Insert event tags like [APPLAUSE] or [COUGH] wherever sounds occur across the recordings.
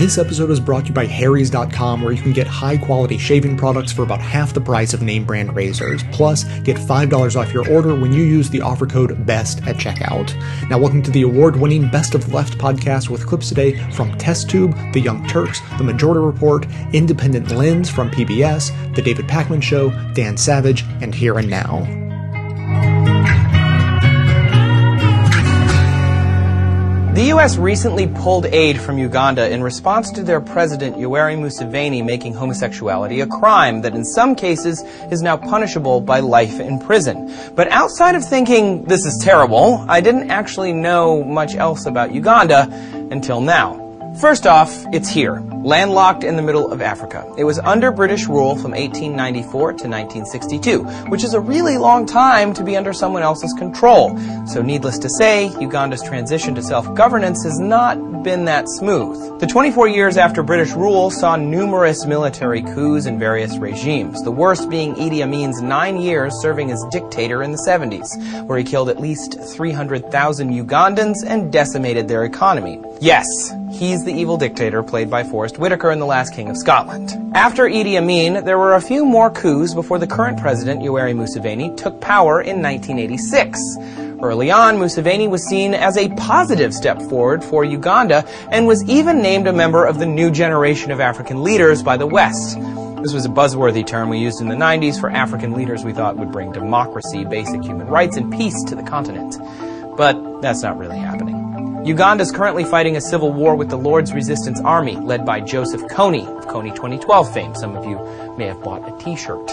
This episode is brought to you by Harry's.com, where you can get high quality shaving products for about half the price of name brand razors. Plus, get $5 off your order when you use the offer code BEST at checkout. Now, welcome to the award winning Best of Left podcast with clips today from Test Tube, The Young Turks, The Majority Report, Independent Lens from PBS, The David Pakman Show, Dan Savage, and Here and Now. The U.S. recently pulled aid from Uganda in response to their president Yoweri Museveni making homosexuality a crime that in some cases is now punishable by life in prison. But outside of thinking this is terrible, I didn't actually know much else about Uganda until now. First off, it's here, landlocked in the middle of Africa. It was under British rule from 1894 to 1962, which is a really long time to be under someone else's control. So needless to say, Uganda's transition to self-governance has not been that smooth. The 24 years after British rule saw numerous military coups in various regimes, the worst being Idi Amin's nine years serving as dictator in the 70s, where he killed at least 300,000 Ugandans and decimated their economy. Yes, he's the evil dictator played by Forest Whitaker in The Last King of Scotland. After Idi Amin, there were a few more coups before the current president, Yoweri Museveni, took power in 1986. Early on, Museveni was seen as a positive step forward for Uganda and was even named a member of the new generation of African leaders by the West. This was a buzzworthy term we used in the 90s for African leaders we thought would bring democracy, basic human rights, and peace to the continent. But that's not really happening. Uganda is currently fighting a civil war with the Lord's Resistance Army, led by Joseph Kony of Kony 2012 fame. Some of you may have bought a t-shirt.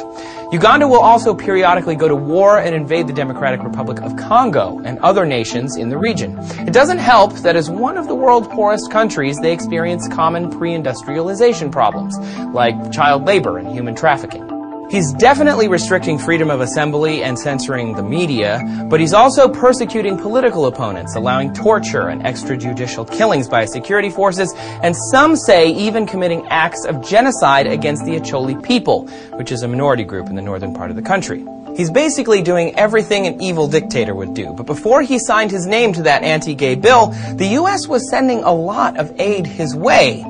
Uganda will also periodically go to war and invade the Democratic Republic of Congo and other nations in the region. It doesn't help that as one of the world's poorest countries, they experience common pre-industrialization problems, like child labor and human trafficking. He's definitely restricting freedom of assembly and censoring the media, but he's also persecuting political opponents, allowing torture and extrajudicial killings by security forces, and some say even committing acts of genocide against the Acholi people, which is a minority group in the northern part of the country. He's basically doing everything an evil dictator would do. But before he signed his name to that anti-gay bill, the U.S. was sending a lot of aid his way.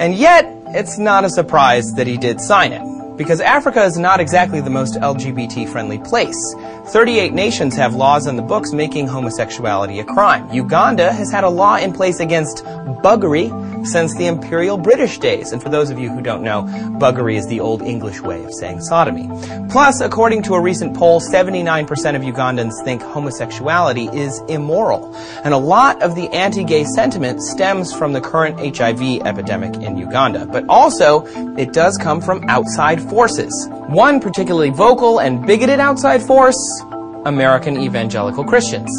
And yet, it's not a surprise that he did sign it because Africa is not exactly the most LGBT friendly place. 38 nations have laws in the books making homosexuality a crime. Uganda has had a law in place against buggery since the imperial British days. And for those of you who don't know, buggery is the old English way of saying sodomy. Plus, according to a recent poll, 79% of Ugandans think homosexuality is immoral. And a lot of the anti-gay sentiment stems from the current HIV epidemic in Uganda. But also, it does come from outside forces. One particularly vocal and bigoted outside force, American evangelical Christians.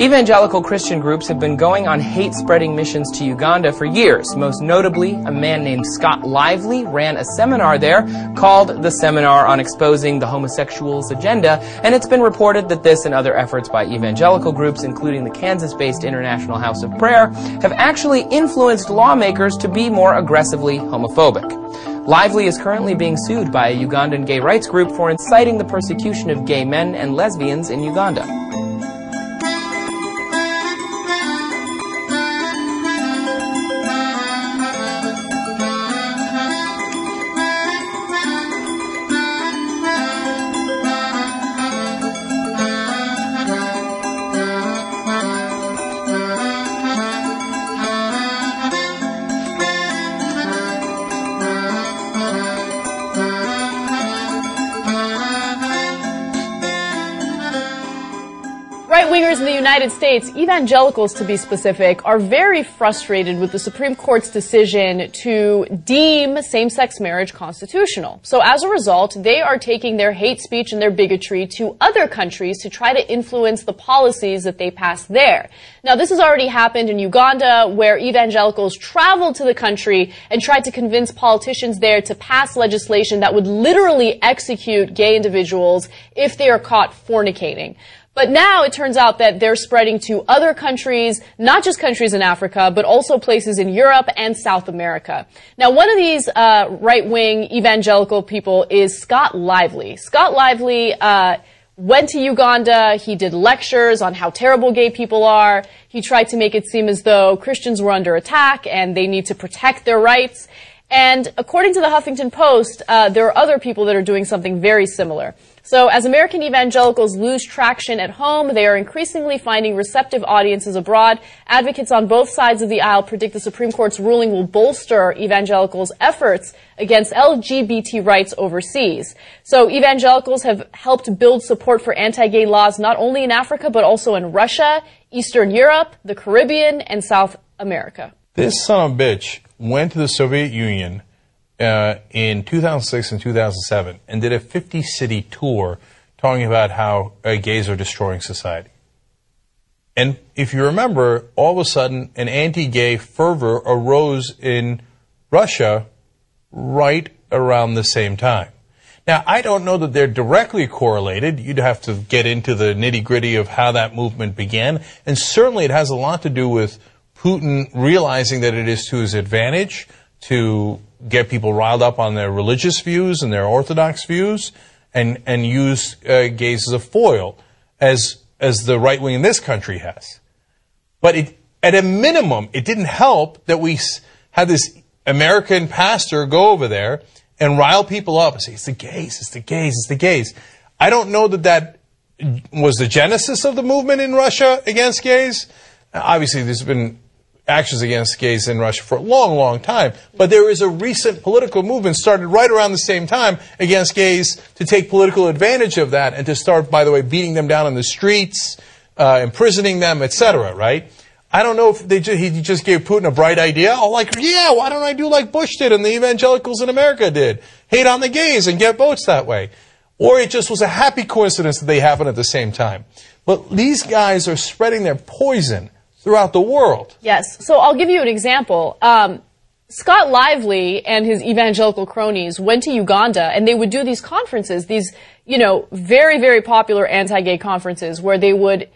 Evangelical Christian groups have been going on hate spreading missions to Uganda for years. Most notably, a man named Scott Lively ran a seminar there called the Seminar on Exposing the Homosexuals Agenda, and it's been reported that this and other efforts by evangelical groups, including the Kansas based International House of Prayer, have actually influenced lawmakers to be more aggressively homophobic. Lively is currently being sued by a Ugandan gay rights group for inciting the persecution of gay men and lesbians in Uganda. United States, evangelicals to be specific, are very frustrated with the Supreme Court's decision to deem same-sex marriage constitutional. So as a result, they are taking their hate speech and their bigotry to other countries to try to influence the policies that they pass there. Now this has already happened in Uganda where evangelicals traveled to the country and tried to convince politicians there to pass legislation that would literally execute gay individuals if they are caught fornicating. But now it turns out that they're spreading to other countries, not just countries in Africa, but also places in Europe and South America. Now, one of these uh, right-wing evangelical people is Scott Lively. Scott Lively uh, went to Uganda. He did lectures on how terrible gay people are. He tried to make it seem as though Christians were under attack and they need to protect their rights. And according to the Huffington Post, uh, there are other people that are doing something very similar. So as American evangelicals lose traction at home, they are increasingly finding receptive audiences abroad. Advocates on both sides of the aisle predict the Supreme Court's ruling will bolster evangelicals' efforts against LGBT rights overseas. So evangelicals have helped build support for anti-gay laws not only in Africa, but also in Russia, Eastern Europe, the Caribbean, and South America. This son of a bitch went to the Soviet Union uh, in 2006 and 2007 and did a 50 city tour talking about how uh, gays are destroying society. And if you remember, all of a sudden an anti gay fervor arose in Russia right around the same time. Now, I don't know that they're directly correlated. You'd have to get into the nitty gritty of how that movement began. And certainly it has a lot to do with Putin realizing that it is to his advantage to get people riled up on their religious views and their orthodox views and, and use uh, gays as a foil, as, as the right wing in this country has. But it, at a minimum, it didn't help that we had this American pastor go over there and rile people up and say, it's the gays, it's the gays, it's the gays. I don't know that that was the genesis of the movement in Russia against gays. Obviously, there's been actions against gays in Russia for a long, long time. But there is a recent political movement started right around the same time against gays to take political advantage of that and to start, by the way, beating them down in the streets, uh, imprisoning them, etc. Right? I don't know if they just, he just gave Putin a bright idea. Oh, like, yeah, why don't I do like Bush did and the evangelicals in America did? Hate on the gays and get votes that way. Or it just was a happy coincidence that they happened at the same time. But these guys are spreading their poison throughout the world. Yes. So I'll give you an example. Um, Scott Lively and his evangelical cronies went to Uganda and they would do these conferences, these, you know, very, very popular anti-gay conferences where they would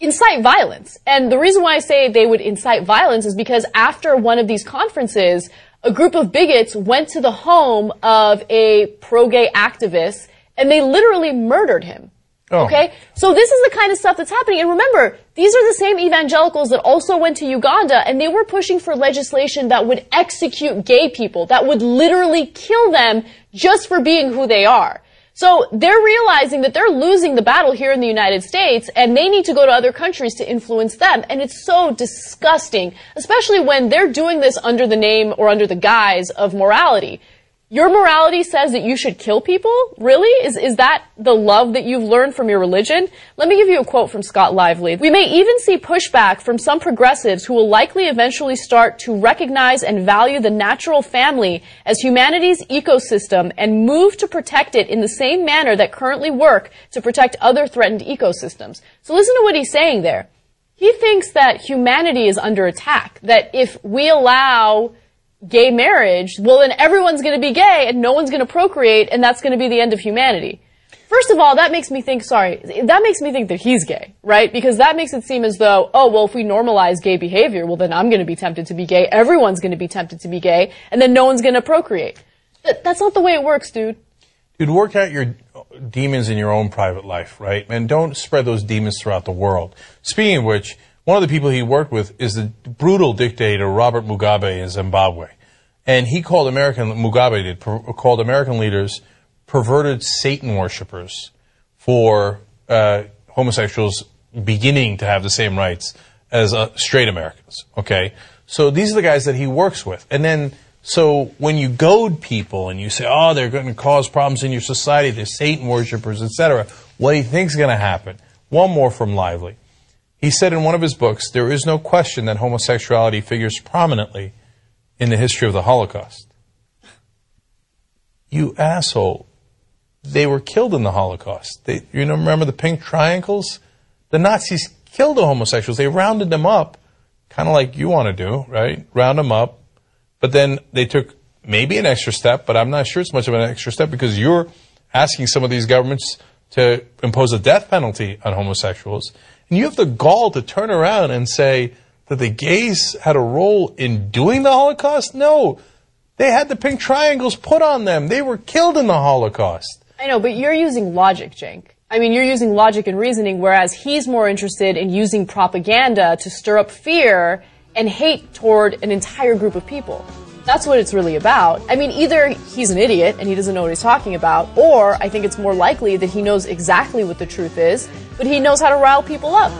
incite violence. And the reason why I say they would incite violence is because after one of these conferences, a group of bigots went to the home of a pro-gay activist and they literally murdered him. Oh. Okay? So this is the kind of stuff that's happening. And remember, these are the same evangelicals that also went to Uganda and they were pushing for legislation that would execute gay people, that would literally kill them just for being who they are. So they're realizing that they're losing the battle here in the United States and they need to go to other countries to influence them. And it's so disgusting, especially when they're doing this under the name or under the guise of morality. Your morality says that you should kill people? Really? Is, is that the love that you've learned from your religion? Let me give you a quote from Scott Lively. We may even see pushback from some progressives who will likely eventually start to recognize and value the natural family as humanity's ecosystem and move to protect it in the same manner that currently work to protect other threatened ecosystems. So listen to what he's saying there. He thinks that humanity is under attack, that if we allow gay marriage, well then everyone's to be gay and no one's to procreate and that's to be the end of humanity. First of all, that makes me think, sorry, that makes me think that he's gay, right? Because that makes it seem as though, oh, well, if we normalize gay behavior, well, then I'm going to be tempted to be gay, everyone's going to be tempted to be gay, and then no one's going to procreate. that's not the way it works, dude. Dude, work out your uh, demons in your own private life, right? And don't spread those demons throughout the world. Speaking of which, one of the people he worked with is the brutal dictator Robert Mugabe in Zimbabwe. And he called American, Mugabe did, called American leaders perverted Satan worshippers for uh, homosexuals beginning to have the same rights as uh, straight Americans. Okay? So these are the guys that he works with. And then, so when you goad people and you say, oh, they're going to cause problems in your society, they're Satan worshippers, etc., what do you think's going to happen? One more from Lively. He said in one of his books, there is no question that homosexuality figures prominently in the history of the Holocaust. You asshole. They were killed in the Holocaust. They, you know, remember the pink triangles? The Nazis killed the homosexuals. They rounded them up, kind of like you want to do, right? Round them up. But then they took maybe an extra step, but I'm not sure it's much of an extra step because you're asking some of these governments to impose a death penalty on homosexuals. And you have the gall to turn around and say that the gays had a role in doing the Holocaust? No. They had the pink triangles put on them. They were killed in the Holocaust. I know, but you're using logic, Cenk. I mean, you're using logic and reasoning, whereas he's more interested in using propaganda to stir up fear and hate toward an entire group of people. That's what it's really about. I mean, either he's an idiot and he doesn't know what he's talking about, or I think it's more likely that he knows exactly what the truth is, but he knows how to rile people up.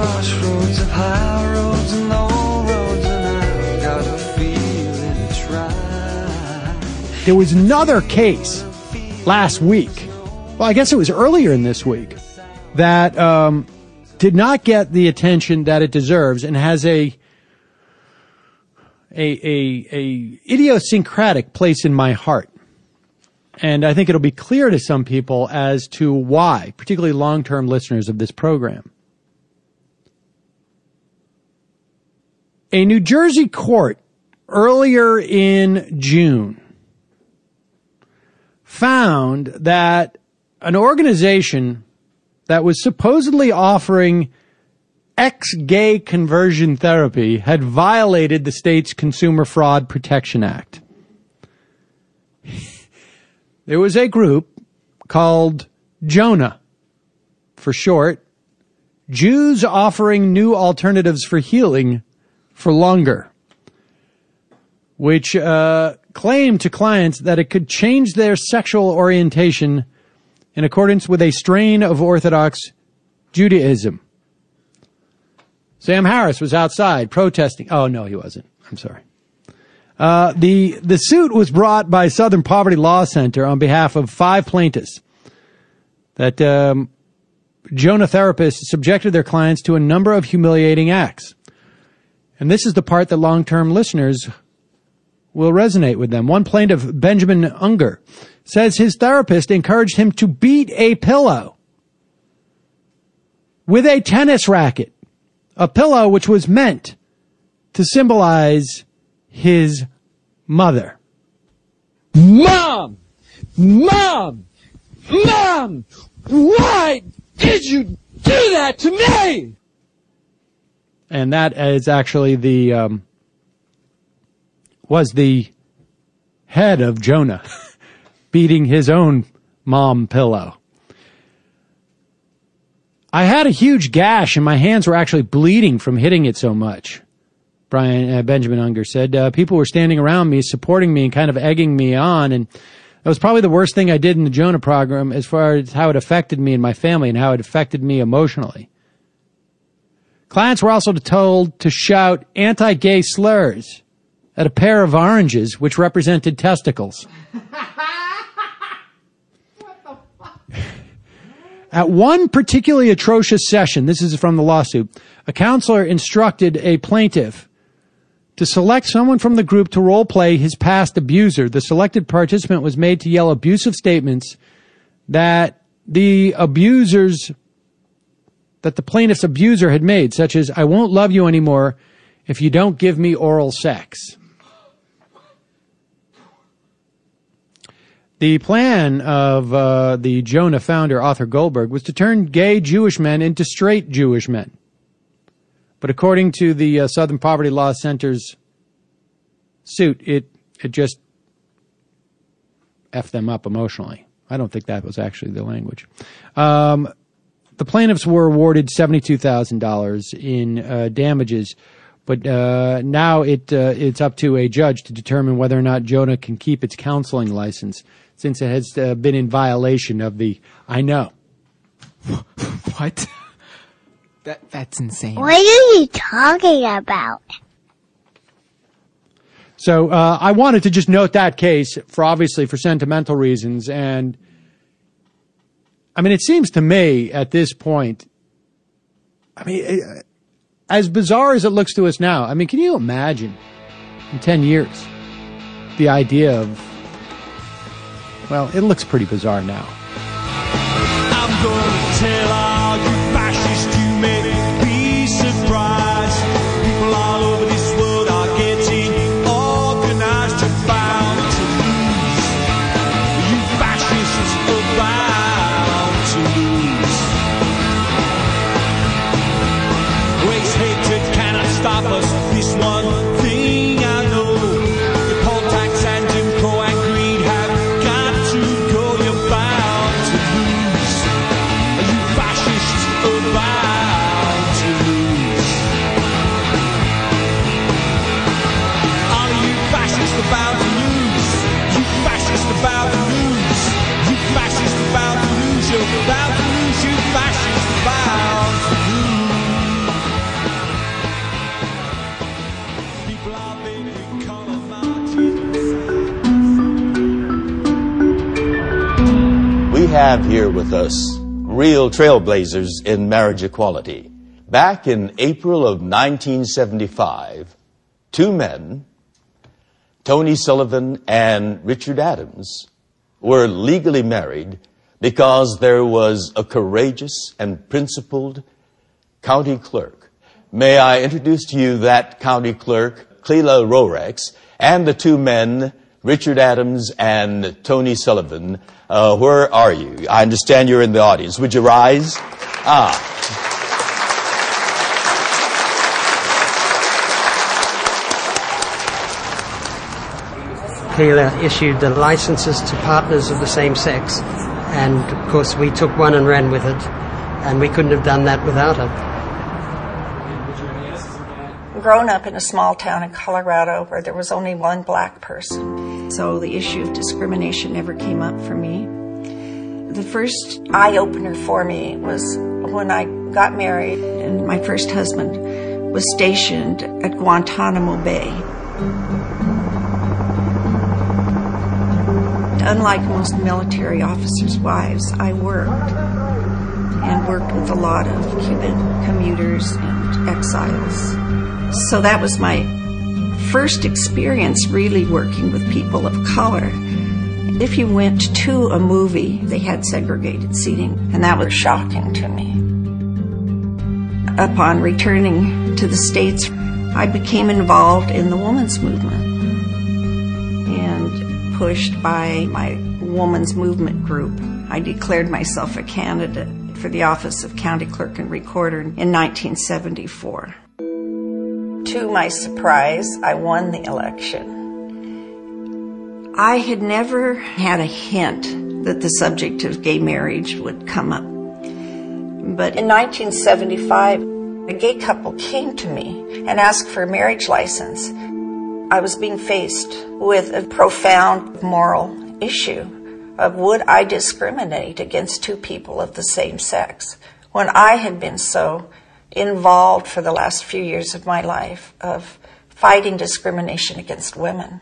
Crossroads of high roads and roads, and I got a feeling it's right. There was another case last week. Well, I guess it was earlier in this week that um, did not get the attention that it deserves and has a a, a, a idiosyncratic place in my heart. And I think it'll be clear to some people as to why, particularly long-term listeners of this program. A New Jersey court earlier in June found that an organization that was supposedly offering ex-gay conversion therapy had violated the state's Consumer Fraud Protection Act. there was a group called Jonah, for short, Jews offering new alternatives for healing for longer, which uh, claimed to clients that it could change their sexual orientation in accordance with a strain of Orthodox Judaism. Sam Harris was outside protesting. Oh no, he wasn't. I'm sorry. Uh, the the suit was brought by Southern Poverty Law Center on behalf of five plaintiffs that um, Jonah therapists subjected their clients to a number of humiliating acts. And this is the part that long-term listeners will resonate with them. One plaintiff, Benjamin Unger, says his therapist encouraged him to beat a pillow with a tennis racket, a pillow which was meant to symbolize his mother. Mom! Mom! Mom! Why did you do that to me? And that is actually the um, was the head of Jonah [LAUGHS] beating his own mom pillow. I had a huge gash and my hands were actually bleeding from hitting it so much. Brian uh, Benjamin Unger said uh, people were standing around me, supporting me, and kind of egging me on, and that was probably the worst thing I did in the Jonah program as far as how it affected me and my family and how it affected me emotionally. Clients were also told to shout anti-gay slurs at a pair of oranges which represented testicles. [LAUGHS] At one particularly atrocious session, this is from the lawsuit, a counselor instructed a plaintiff to select someone from the group to role play his past abuser. The selected participant was made to yell abusive statements that the abuser's that the plaintiff's abuser had made, such as, I won't love you anymore if you don't give me oral sex. The plan of uh, the Jonah founder, Arthur Goldberg, was to turn gay Jewish men into straight Jewish men. But according to the uh, Southern Poverty Law Center's suit, it, it just F them up emotionally. I don't think that was actually the language. Um, the plaintiffs were awarded $72,000 in uh, damages, but uh, now it uh, it's up to a judge to determine whether or not Jonah can keep its counseling license since it has uh, been in violation of the I know. [LAUGHS] what? That that's insane. What are you talking about? So uh, I wanted to just note that case for obviously for sentimental reasons and I mean, it seems to me at this point, I mean, eh, as bizarre as it looks to us now, I mean, can you imagine in 10 years the idea of, well, it looks pretty bizarre now. Have here with us real trailblazers in marriage equality. Back in April of 1975, two men, Tony Sullivan and Richard Adams, were legally married because there was a courageous and principled county clerk. May I introduce to you that county clerk, Clela Rorex, and the two men, Richard Adams and Tony Sullivan. Uh, where are you? I understand you're in the audience. Would you rise? Ah. Clela issued the licenses to partners of the same sex, and of course we took one and ran with it, and we couldn't have done that without it Grown up in a small town in Colorado where there was only one black person, so the issue of discrimination never came up for me. The first eye opener for me was when I got married, and my first husband was stationed at Guantanamo Bay. Unlike most military officers' wives, I worked and worked with a lot of Cuban commuters and exiles. So that was my first experience really working with people of color. If you went to a movie, they had segregated seating, and that was shocking to me. Upon returning to the States, I became involved in the women's movement and pushed by my women's movement group. I declared myself a candidate for the office of county clerk and recorder in 1974. To my surprise, I won the election. I had never had a hint that the subject of gay marriage would come up. But in 1975, a gay couple came to me and asked for a marriage license. I was being faced with a profound moral issue of would I discriminate against two people of the same sex when I had been so involved for the last few years of my life of fighting discrimination against women.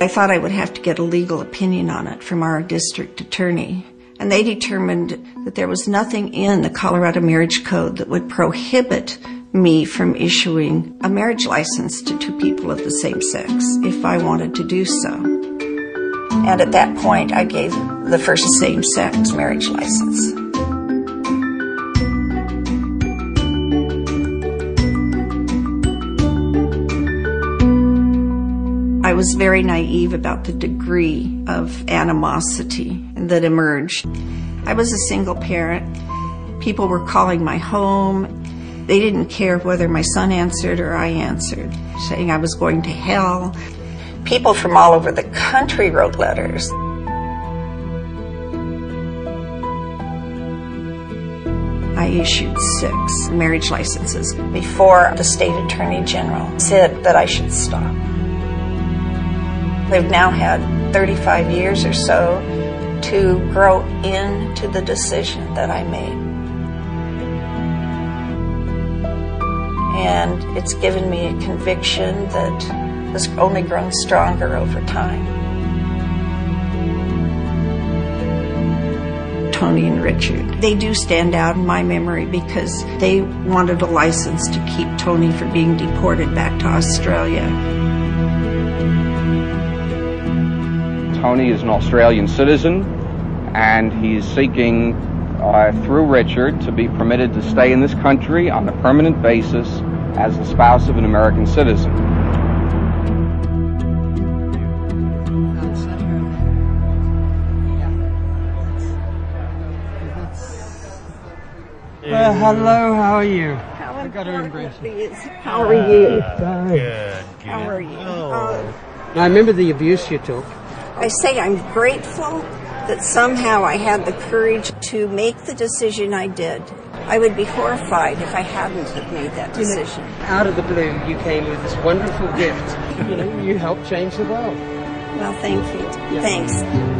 I thought I would have to get a legal opinion on it from our district attorney. And they determined that there was nothing in the Colorado Marriage Code that would prohibit me from issuing a marriage license to two people of the same sex if I wanted to do so. And at that point, I gave the first same sex marriage license. Was very naive about the degree of animosity that emerged. I was a single parent. People were calling my home. They didn't care whether my son answered or I answered, saying I was going to hell. People from all over the country wrote letters. I issued six marriage licenses before the state attorney general said that I should stop. They've now had 35 years or so to grow into the decision that I made. And it's given me a conviction that has only grown stronger over time. Tony and Richard. They do stand out in my memory because they wanted a license to keep Tony from being deported back to Australia. Tony is an Australian citizen and he is seeking, uh, through Richard, to be permitted to stay in this country on a permanent basis as the spouse of an American citizen. Uh, hello, how are you? How I got to embrace you. How are you? Good, good. How are you? Uh, I remember the abuse you took. I say I'm grateful that somehow I had the courage to make the decision I did. I would be horrified if I hadn't have made that You know, decision. out of the blue, you came with this wonderful gift. You know, you helped change the world. Well, thank you. Thanks.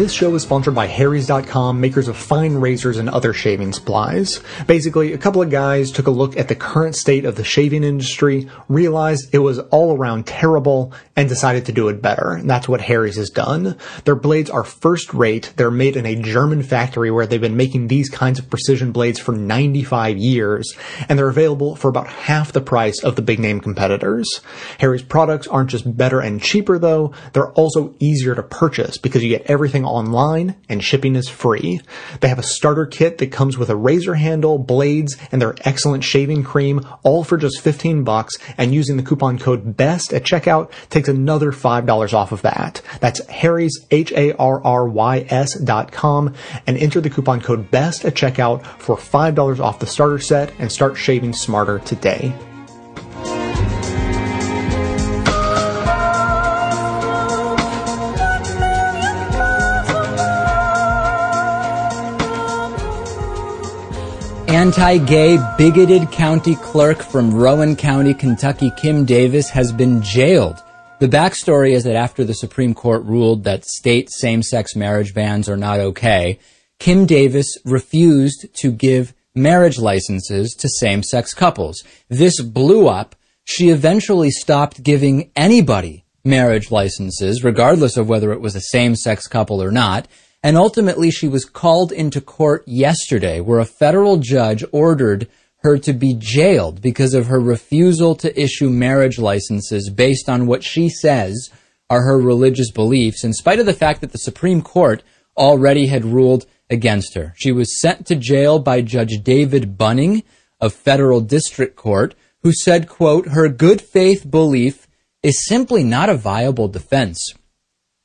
This show is sponsored by Harry's.com, makers of fine razors and other shaving supplies. Basically, a couple of guys took a look at the current state of the shaving industry, realized it was all around terrible, and decided to do it better. And that's what Harry's has done. Their blades are first rate. They're made in a German factory where they've been making these kinds of precision blades for 95 years, and they're available for about half the price of the big name competitors. Harry's products aren't just better and cheaper though, they're also easier to purchase because you get everything online and shipping is free. They have a starter kit that comes with a razor handle, blades, and their excellent shaving cream, all for just 15 bucks, and using the coupon code BEST at checkout takes another $5 off of that. That's Harry's, H-A-R-R-Y-S dot com, and enter the coupon code BEST at checkout for $5 off the starter set and start shaving smarter today. Anti-gay, bigoted county clerk from Rowan County, Kentucky, Kim Davis, has been jailed. The backstory is that after the Supreme Court ruled that state same-sex marriage bans are not okay, Kim Davis refused to give marriage licenses to same-sex couples. This blew up. She eventually stopped giving anybody marriage licenses, regardless of whether it was a same-sex couple or not. And ultimately, she was called into court yesterday where a federal judge ordered her to be jailed because of her refusal to issue marriage licenses based on what she says are her religious beliefs, in spite of the fact that the Supreme Court already had ruled against her. She was sent to jail by Judge David Bunning of Federal District Court, who said, quote, her good faith belief is simply not a viable defense.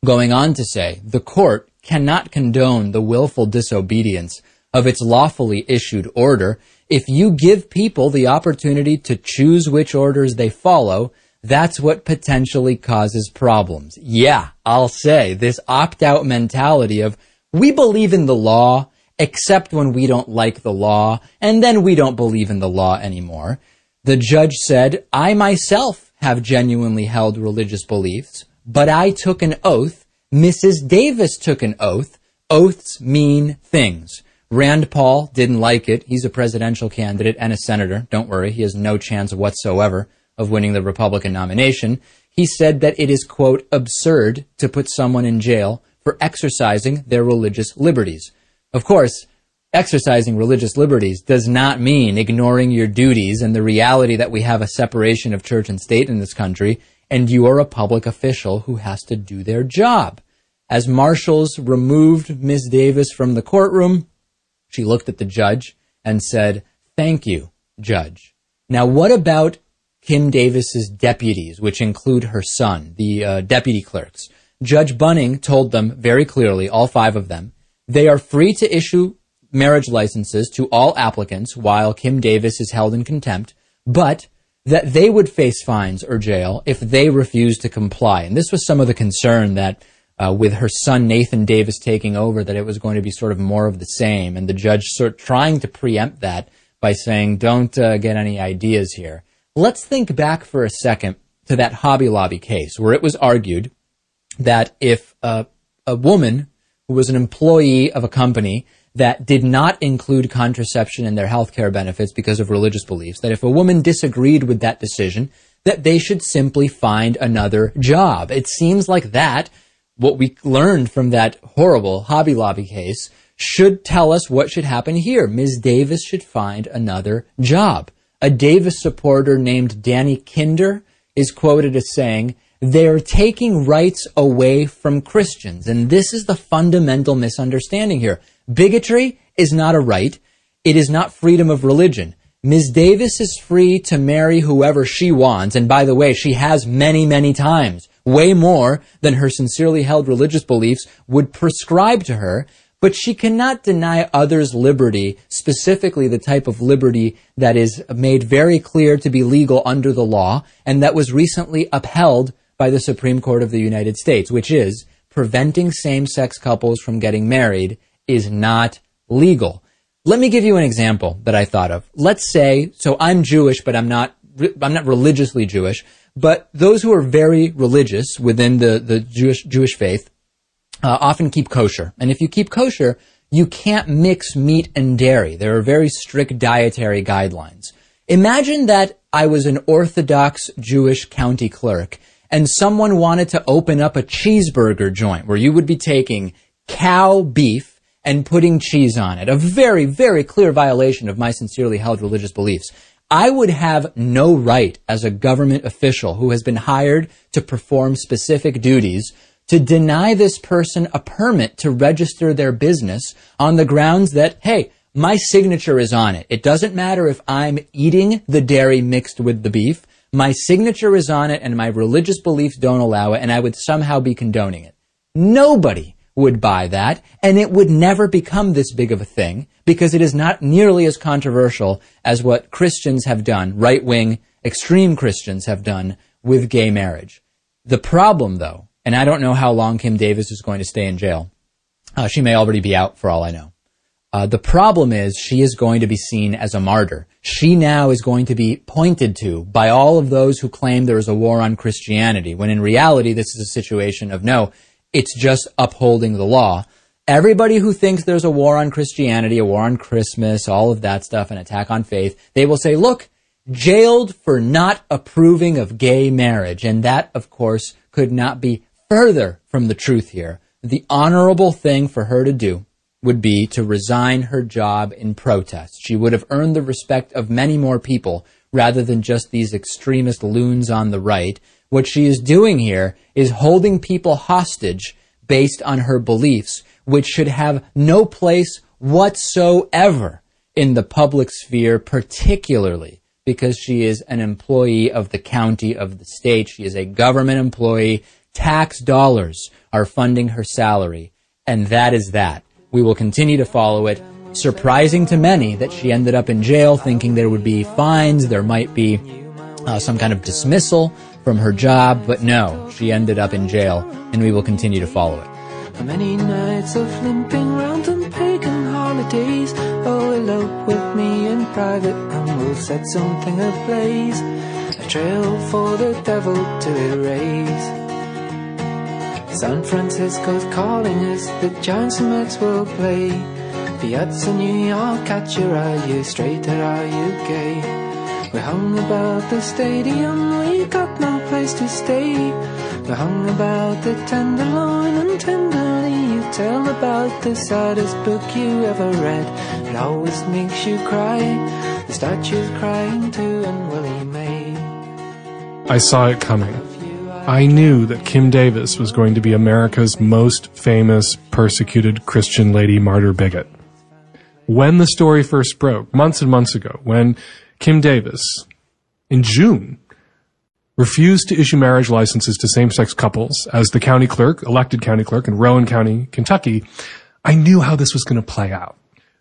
Going on to say, the court cannot condone the willful disobedience of its lawfully issued order. If you give people the opportunity to choose which orders they follow, that's what potentially causes problems. Yeah, I'll say this opt-out mentality of we believe in the law except when we don't like the law and then we don't believe in the law anymore. The judge said, I myself have genuinely held religious beliefs, but I took an oath Mrs. Davis took an oath. Oaths mean things. Rand Paul didn't like it. He's a presidential candidate and a senator. Don't worry, he has no chance whatsoever of winning the Republican nomination. He said that it is, quote, absurd to put someone in jail for exercising their religious liberties. Of course, exercising religious liberties does not mean ignoring your duties and the reality that we have a separation of church and state in this country, and you are a public official who has to do their job. As marshals removed Ms. Davis from the courtroom, she looked at the judge and said, thank you, judge. Now, what about Kim Davis's deputies, which include her son, the uh, deputy clerks? Judge Bunning told them very clearly, all five of them, they are free to issue marriage licenses to all applicants while Kim Davis is held in contempt, but that they would face fines or jail if they refused to comply. And this was some of the concern that uh, with her son Nathan Davis taking over, that it was going to be sort of more of the same, and the judge sort trying to preempt that by saying, "Don't uh, get any ideas here." Let's think back for a second to that Hobby Lobby case, where it was argued that if a, a woman who was an employee of a company that did not include contraception in their health care benefits because of religious beliefs, that if a woman disagreed with that decision, that they should simply find another job. It seems like that what we learned from that horrible Hobby Lobby case should tell us what should happen here. Ms. Davis should find another job. A Davis supporter named Danny Kinder is quoted as saying, they're taking rights away from Christians. And this is the fundamental misunderstanding here. Bigotry is not a right. It is not freedom of religion. Ms. Davis is free to marry whoever she wants. And by the way, she has many, many times way more than her sincerely held religious beliefs would prescribe to her, but she cannot deny others liberty, specifically the type of liberty that is made very clear to be legal under the law and that was recently upheld by the Supreme Court of the United States, which is preventing same-sex couples from getting married is not legal. Let me give you an example that I thought of. Let's say, so I'm Jewish, but I'm not, I'm not religiously Jewish, but those who are very religious within the, the Jewish, Jewish faith uh, often keep kosher. And if you keep kosher, you can't mix meat and dairy. There are very strict dietary guidelines. Imagine that I was an Orthodox Jewish county clerk and someone wanted to open up a cheeseburger joint where you would be taking cow beef and putting cheese on it. A very, very clear violation of my sincerely held religious beliefs. I would have no right as a government official who has been hired to perform specific duties to deny this person a permit to register their business on the grounds that, hey, my signature is on it. It doesn't matter if I'm eating the dairy mixed with the beef. My signature is on it and my religious beliefs don't allow it and I would somehow be condoning it. Nobody would buy that and it would never become this big of a thing because it is not nearly as controversial as what Christians have done, right wing, extreme Christians have done with gay marriage. The problem though, and I don't know how long Kim Davis is going to stay in jail. Uh, she may already be out for all I know. Uh, the problem is she is going to be seen as a martyr. She now is going to be pointed to by all of those who claim there is a war on Christianity, when in reality this is a situation of no, it's just upholding the law. Everybody who thinks there's a war on Christianity, a war on Christmas, all of that stuff, an attack on faith, they will say, look, jailed for not approving of gay marriage. And that, of course, could not be further from the truth here. The honorable thing for her to do would be to resign her job in protest. She would have earned the respect of many more people rather than just these extremist loons on the right. What she is doing here is holding people hostage based on her beliefs, which should have no place whatsoever in the public sphere, particularly because she is an employee of the county of the state. She is a government employee. Tax dollars are funding her salary. And that is that. We will continue to follow it. Surprising to many that she ended up in jail thinking there would be fines, there might be uh, some kind of dismissal from her job, but no, she ended up in jail, and we will continue to follow it. Many nights of limping round on pagan holidays. Oh, elope with me in private, and we'll set something ablaze. A trail for the devil to erase. San Francisco's calling us, the Giants and Mets will play. In New York, you straight or are you gay? We hung about the stadium, we got no place to stay. We hung about the tenderloin and tenderly you tell about the saddest book you ever read. It always makes you cry. The statue's crying too, and Willie May. I saw it coming. I knew that Kim Davis was going to be America's most famous persecuted Christian lady martyr bigot. When the story first broke, months and months ago, when Kim Davis, in June, refused to issue marriage licenses to same-sex couples as the county clerk, elected county clerk in Rowan County, Kentucky, I knew how this was going to play out.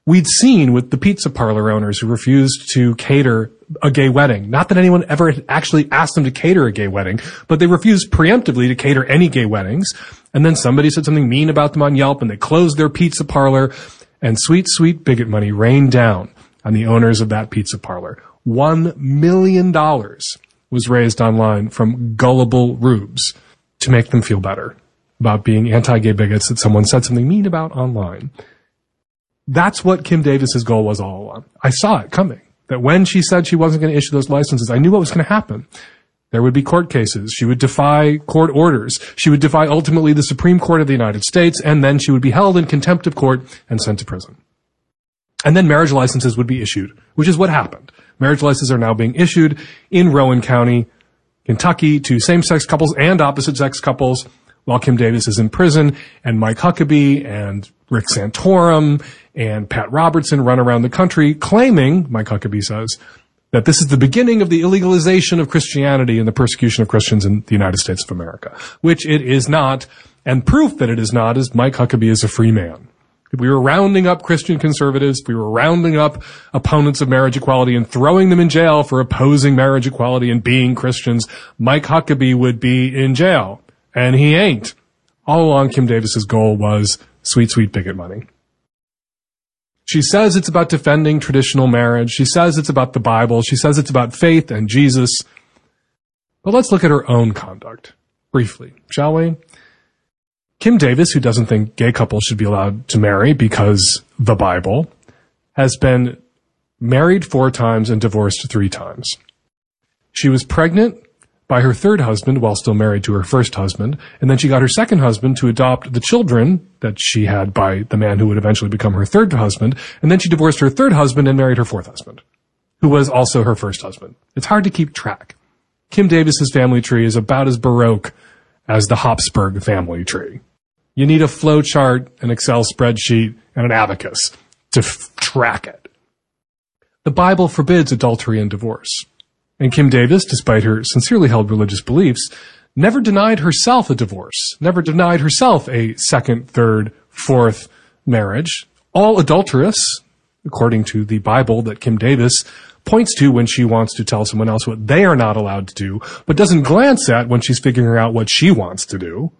We'd seen with the pizza parlor owners who refused to cater a gay wedding. Not that anyone ever actually asked them to cater a gay wedding, but they refused preemptively to cater any gay weddings. And then somebody said something mean about them on Yelp and they closed their pizza parlor and sweet, sweet bigot money rained down on the owners of that pizza parlor. One million dollars was raised online from gullible rubes to make them feel better about being anti-gay bigots that someone said something mean about online. That's what Kim Davis's goal was all along. I saw it coming. That when she said she wasn't going to issue those licenses, I knew what was going to happen. There would be court cases. She would defy court orders. She would defy ultimately the Supreme Court of the United States, and then she would be held in contempt of court and sent to prison. And then marriage licenses would be issued, which is what happened. Marriage licenses are now being issued in Rowan County, Kentucky to same-sex couples and opposite-sex couples while Kim Davis is in prison and Mike Huckabee and Rick Santorum and Pat Robertson run around the country claiming, Mike Huckabee says, that this is the beginning of the illegalization of Christianity and the persecution of Christians in the United States of America, which it is not, and proof that it is not is Mike Huckabee is a free man. If we were rounding up Christian conservatives, if we were rounding up opponents of marriage equality and throwing them in jail for opposing marriage equality and being Christians, Mike Huckabee would be in jail. And he ain't. All along, Kim Davis's goal was sweet, sweet bigot money. She says it's about defending traditional marriage. She says it's about the Bible. She says it's about faith and Jesus. But let's look at her own conduct briefly, shall we? Kim Davis, who doesn't think gay couples should be allowed to marry because the Bible, has been married four times and divorced three times. She was pregnant by her third husband while still married to her first husband, and then she got her second husband to adopt the children that she had by the man who would eventually become her third husband, and then she divorced her third husband and married her fourth husband, who was also her first husband. It's hard to keep track. Kim Davis's family tree is about as baroque as the Habsburg family tree. You need a flowchart, an Excel spreadsheet, and an abacus to f- track it. The Bible forbids adultery and divorce. And Kim Davis, despite her sincerely held religious beliefs, never denied herself a divorce, never denied herself a second, third, fourth marriage. All adulterous, according to the Bible that Kim Davis points to when she wants to tell someone else what they are not allowed to do, but doesn't glance at when she's figuring out what she wants to do.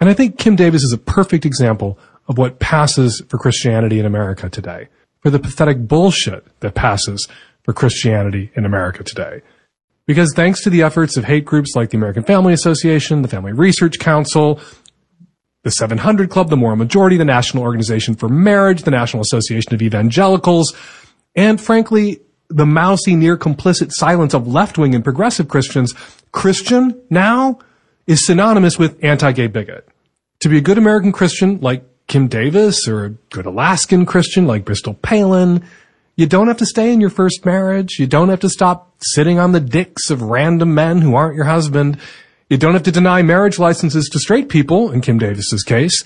And I think Kim Davis is a perfect example of what passes for Christianity in America today, for the pathetic bullshit that passes for Christianity in America today. Because thanks to the efforts of hate groups like the American Family Association, the Family Research Council, the 700 Club, the Moral Majority, the National Organization for Marriage, the National Association of Evangelicals, and frankly, the mousy, near complicit silence of left-wing and progressive Christians, Christian now is synonymous with anti-gay bigot. To be a good American Christian like Kim Davis or a good Alaskan Christian like Bristol Palin, you don't have to stay in your first marriage. You don't have to stop sitting on the dicks of random men who aren't your husband. You don't have to deny marriage licenses to straight people, in Kim Davis's case,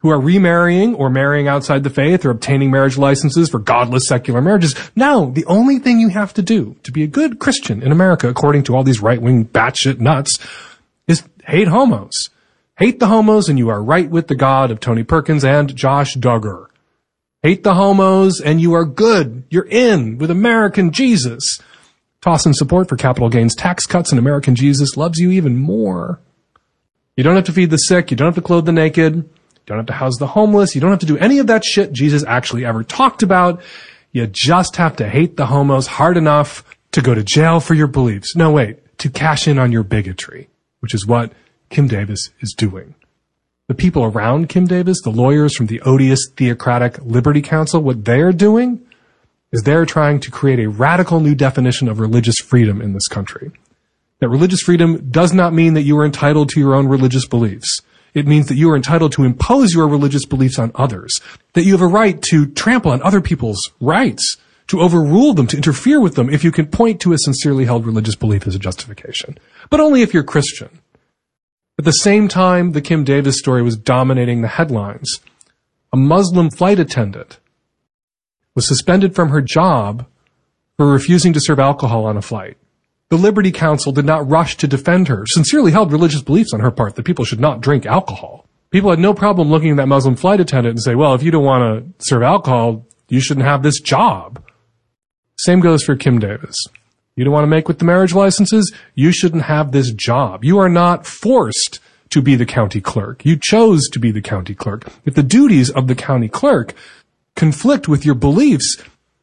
who are remarrying or marrying outside the faith or obtaining marriage licenses for godless secular marriages. No, the only thing you have to do to be a good Christian in America, according to all these right-wing batshit nuts, is hate homos. Hate the homos and you are right with the God of Tony Perkins and Josh Duggar. Hate the homos and you are good. You're in with American Jesus. Toss in support for capital gains tax cuts and American Jesus loves you even more. You don't have to feed the sick. You don't have to clothe the naked. Don't have to house the homeless. You don't have to do any of that shit Jesus actually ever talked about. You just have to hate the homos hard enough to go to jail for your beliefs. No, wait, to cash in on your bigotry, which is what Kim Davis is doing the people around Kim Davis, the lawyers from the odious theocratic Liberty Counsel, what they're doing is they're trying to create a radical new definition of religious freedom in this country. That religious freedom does not mean that you are entitled to your own religious beliefs. It means that you are entitled to impose your religious beliefs on others. That you have a right to trample on other people's rights, to overrule them, to interfere with them if you can point to a sincerely held religious belief as a justification. But only if you're Christian. At the same time, the Kim Davis story was dominating the headlines. A Muslim flight attendant was suspended from her job for refusing to serve alcohol on a flight. The Liberty Counsel did not rush to defend her, sincerely held religious beliefs on her part that people should not drink alcohol. People had no problem looking at that Muslim flight attendant and say, well, if you don't want to serve alcohol, you shouldn't have this job. Same goes for Kim Davis. You don't want to make with the marriage licenses? You shouldn't have this job. You are not forced to be the county clerk. You chose to be the county clerk. If the duties of the county clerk conflict with your beliefs,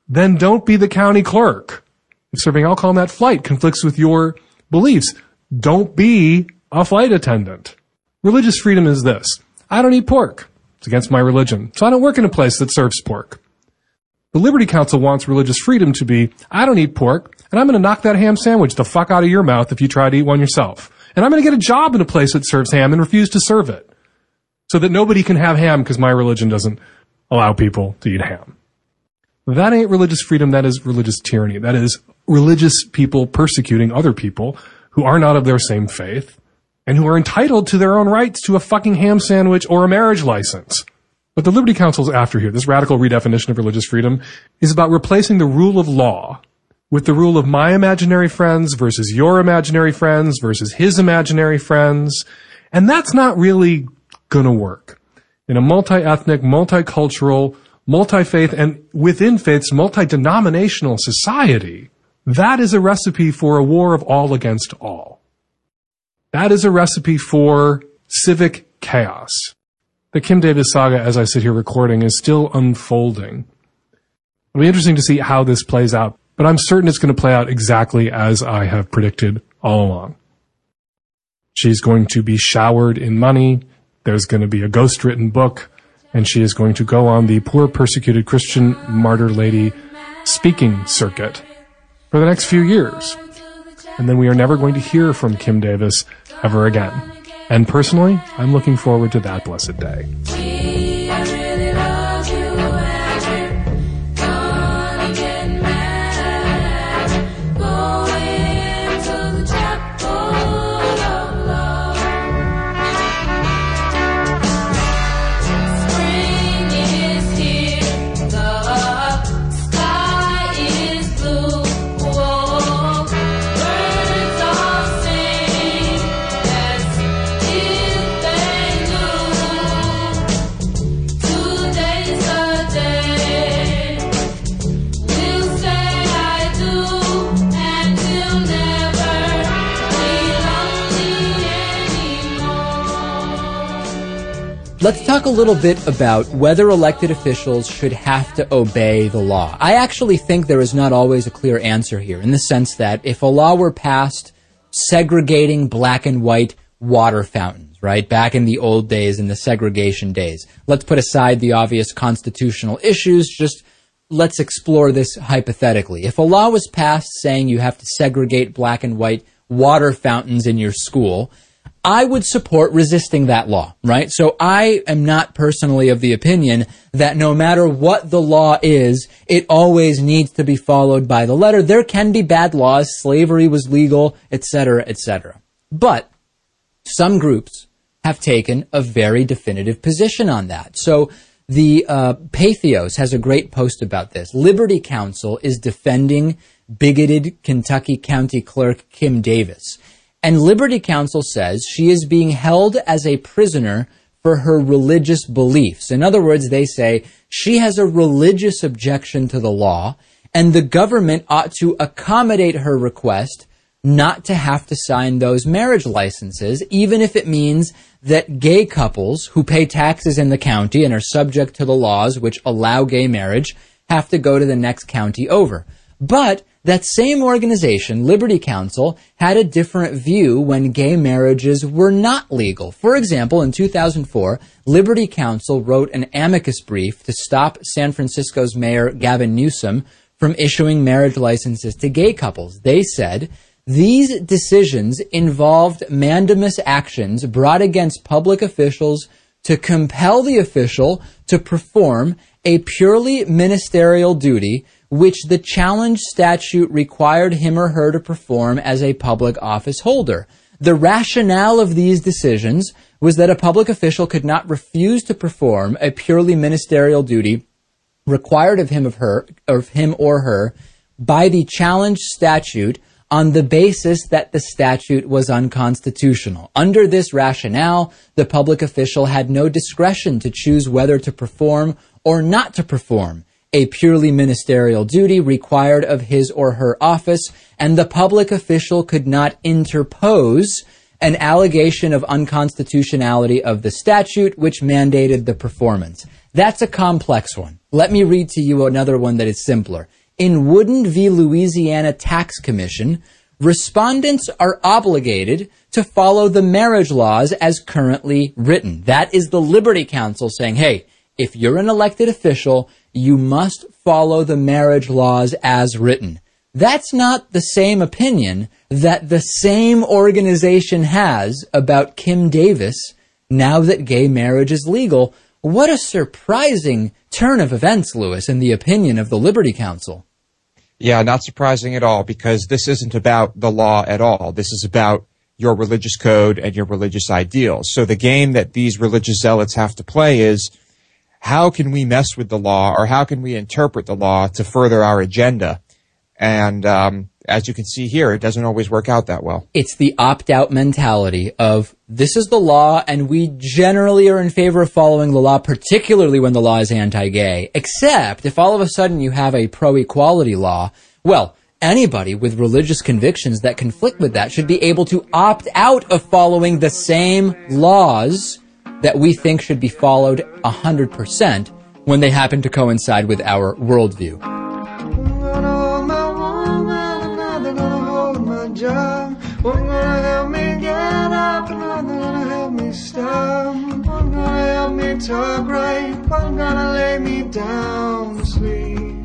then don't be the county clerk. If serving alcohol on that flight conflicts with your beliefs, don't be a flight attendant. Religious freedom is this. I don't eat pork. It's against my religion. So I don't work in a place that serves pork. The Liberty Counsel wants religious freedom to be, I don't eat pork, and I'm going to knock that ham sandwich the fuck out of your mouth if you try to eat one yourself. And I'm going to get a job in a place that serves ham and refuse to serve it. So that nobody can have ham because my religion doesn't allow people to eat ham. That ain't religious freedom, that is religious tyranny. That is religious people persecuting other people who are not of their same faith and who are entitled to their own rights to a fucking ham sandwich or a marriage license. But the Liberty Counsel is after here, this radical redefinition of religious freedom, is about replacing the rule of law with the rule of my imaginary friends versus your imaginary friends versus his imaginary friends. And that's not really gonna work. In a multi-ethnic, multicultural, multi-faith, and within faiths, multi-denominational society, that is a recipe for a war of all against all. That is a recipe for civic chaos. The Kim Davis saga, as I sit here recording, is still unfolding. It'll be interesting to see how this plays out but I'm certain it's going to play out exactly as I have predicted all along. She's going to be showered in money. There's going to be a ghost written book, and she is going to go on the poor persecuted Christian martyr lady speaking circuit for the next few years. And then we are never going to hear from Kim Davis ever again. And personally, I'm looking forward to that blessed day. Let's talk a little bit about whether elected officials should have to obey the law. I actually think there is not always a clear answer here in the sense that if a law were passed segregating black and white water fountains, right? Back in the old days, in the segregation days. Let's put aside the obvious constitutional issues. Just let's explore this hypothetically. If a law was passed saying you have to segregate black and white water fountains in your school, I would support resisting that law, right? So I am not personally of the opinion that no matter what the law is, it always needs to be followed by the letter. There can be bad laws, slavery was legal, etc., etc. But some groups have taken a very definitive position on that. So the uh, Patheos has a great post about this. Liberty Counsel is defending bigoted Kentucky County Clerk Kim Davis. And Liberty Counsel says she is being held as a prisoner for her religious beliefs. In other words, they say she has a religious objection to the law and the government ought to accommodate her request not to have to sign those marriage licenses, even if it means that gay couples who pay taxes in the county and are subject to the laws which allow gay marriage have to go to the next county over. But that same organization, Liberty Counsel, had a different view when gay marriages were not legal. For example, in 2004, Liberty Counsel wrote an amicus brief to stop San Francisco's mayor Gavin Newsom from issuing marriage licenses to gay couples. They said, these decisions involved mandamus actions brought against public officials to compel the official to perform a purely ministerial duty which the challenge statute required him or her to perform as a public office holder. The rationale of these decisions was that a public official could not refuse to perform a purely ministerial duty required of him of her of him or her by the challenge statute on the basis that the statute was unconstitutional. Under this rationale, the public official had no discretion to choose whether to perform or not to perform a purely ministerial duty required of his or her office, and the public official could not interpose an allegation of unconstitutionality of the statute which mandated the performance. That's a complex one. Let me read to you another one that is simpler. In Wooden v. Louisiana Tax Commission, respondents are obligated to follow the marriage laws as currently written. That is the Liberty Counsel saying, hey, if you're an elected official, you must follow the marriage laws as written. That's not the same opinion that the same organization has about Kim Davis now that gay marriage is legal. What a surprising turn of events, Lewis, in the opinion of the Liberty Counsel. Yeah, not surprising at all because this isn't about the law at all. This is about your religious code and your religious ideals. So the game that these religious zealots have to play is how can we mess with the law or how can we interpret the law to further our agenda? And um, as you can see here, it doesn't always work out that well. It's the opt out mentality of this is the law, and we generally are in favor of following the law, particularly when the law is anti gay. Except if all of a sudden you have a pro equality law, well, anybody with religious convictions that conflict with that should be able to opt out of following the same laws that we think should be followed 100% when they happen to coincide with our worldview. talk right, gonna lay me down to sleep.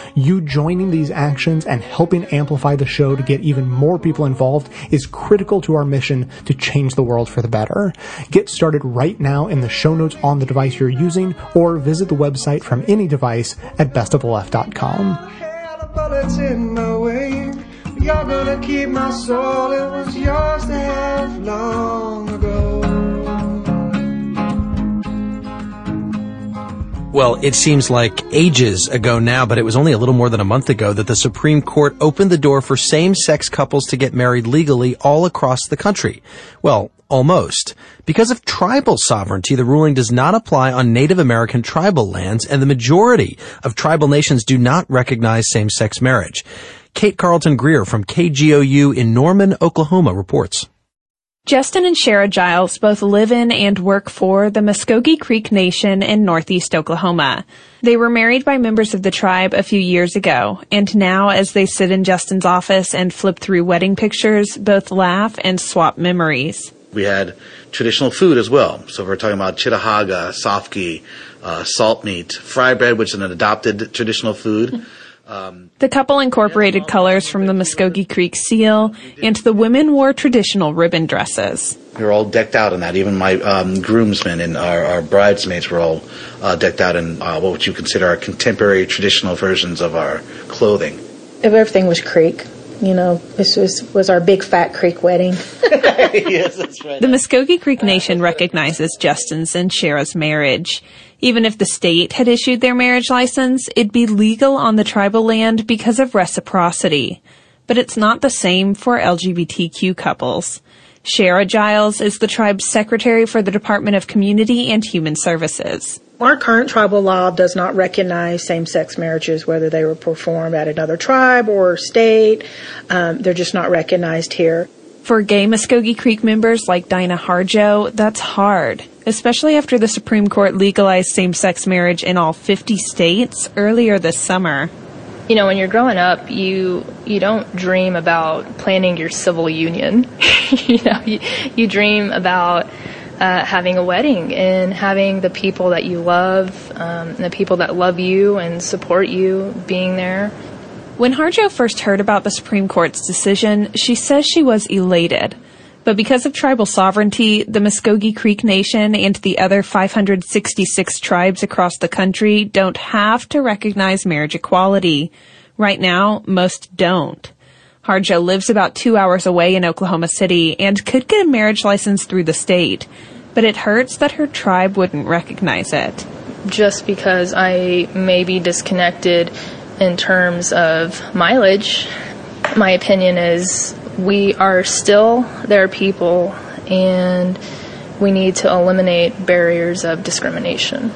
You joining these actions and helping amplify the show to get even more people involved is critical to our mission to change the world for the better. Get started right now in the show notes on the device you're using or visit the website from any device at way. You're gonna keep my soul, it was yours to have long ago. Well, it seems like ages ago now, but it was only a little more than a month ago that the Supreme Court opened the door for same-sex couples to get married legally all across the country. Well, almost. Because of tribal sovereignty, the ruling does not apply on Native American tribal lands, and the majority of tribal nations do not recognize same-sex marriage. Kate Carlton Greer from KGOU in Norman, Oklahoma reports. Justin and Shara Giles both live in and work for the Muskogee Creek Nation in northeast Oklahoma. They were married by members of the tribe a few years ago, and now as they sit in Justin's office and flip through wedding pictures, both laugh and swap memories. We had traditional food as well. So we're talking about chitahaga, sofki, uh, salt meat, fry bread, which is an adopted traditional food. [LAUGHS] The couple incorporated colors from the Muskogee Creek seal, and the women wore traditional ribbon dresses. We were all decked out in that. Even my um, groomsmen and our, our bridesmaids were all uh, decked out in uh, what would you consider our contemporary traditional versions of our clothing. If everything was creek. You know, this was, was our big fat creek wedding. [LAUGHS] yes, that's right. The Muskogee Creek Nation recognizes Justin's and Shara's marriage. Even if the state had issued their marriage license, it'd be legal on the tribal land because of reciprocity. But it's not the same for LGBTQ couples. Shara Giles is the tribe's secretary for the Department of Community and Human Services. Our current tribal law does not recognize same sex marriages, whether they were performed at another tribe or state. Um, they're just not recognized here. For gay Muskogee Creek members like Dinah Harjo, that's hard, especially after the Supreme Court legalized same-sex marriage in all 50 states earlier this summer. You know, when you're growing up, you you don't dream about planning your civil union. [LAUGHS] you know, you, you dream about uh, having a wedding and having the people that you love, um, the people that love you and support you being there. When Harjo first heard about the Supreme Court's decision, she says she was elated. But because of tribal sovereignty, the Muskogee Creek Nation and the other 566 tribes across the country don't have to recognize marriage equality. Right now, most don't. Harjo lives about two hours away in Oklahoma City and could get a marriage license through the state, but it hurts that her tribe wouldn't recognize it. Just because I may be disconnected in terms of mileage, my opinion is we are still their people and we need to eliminate barriers of discrimination.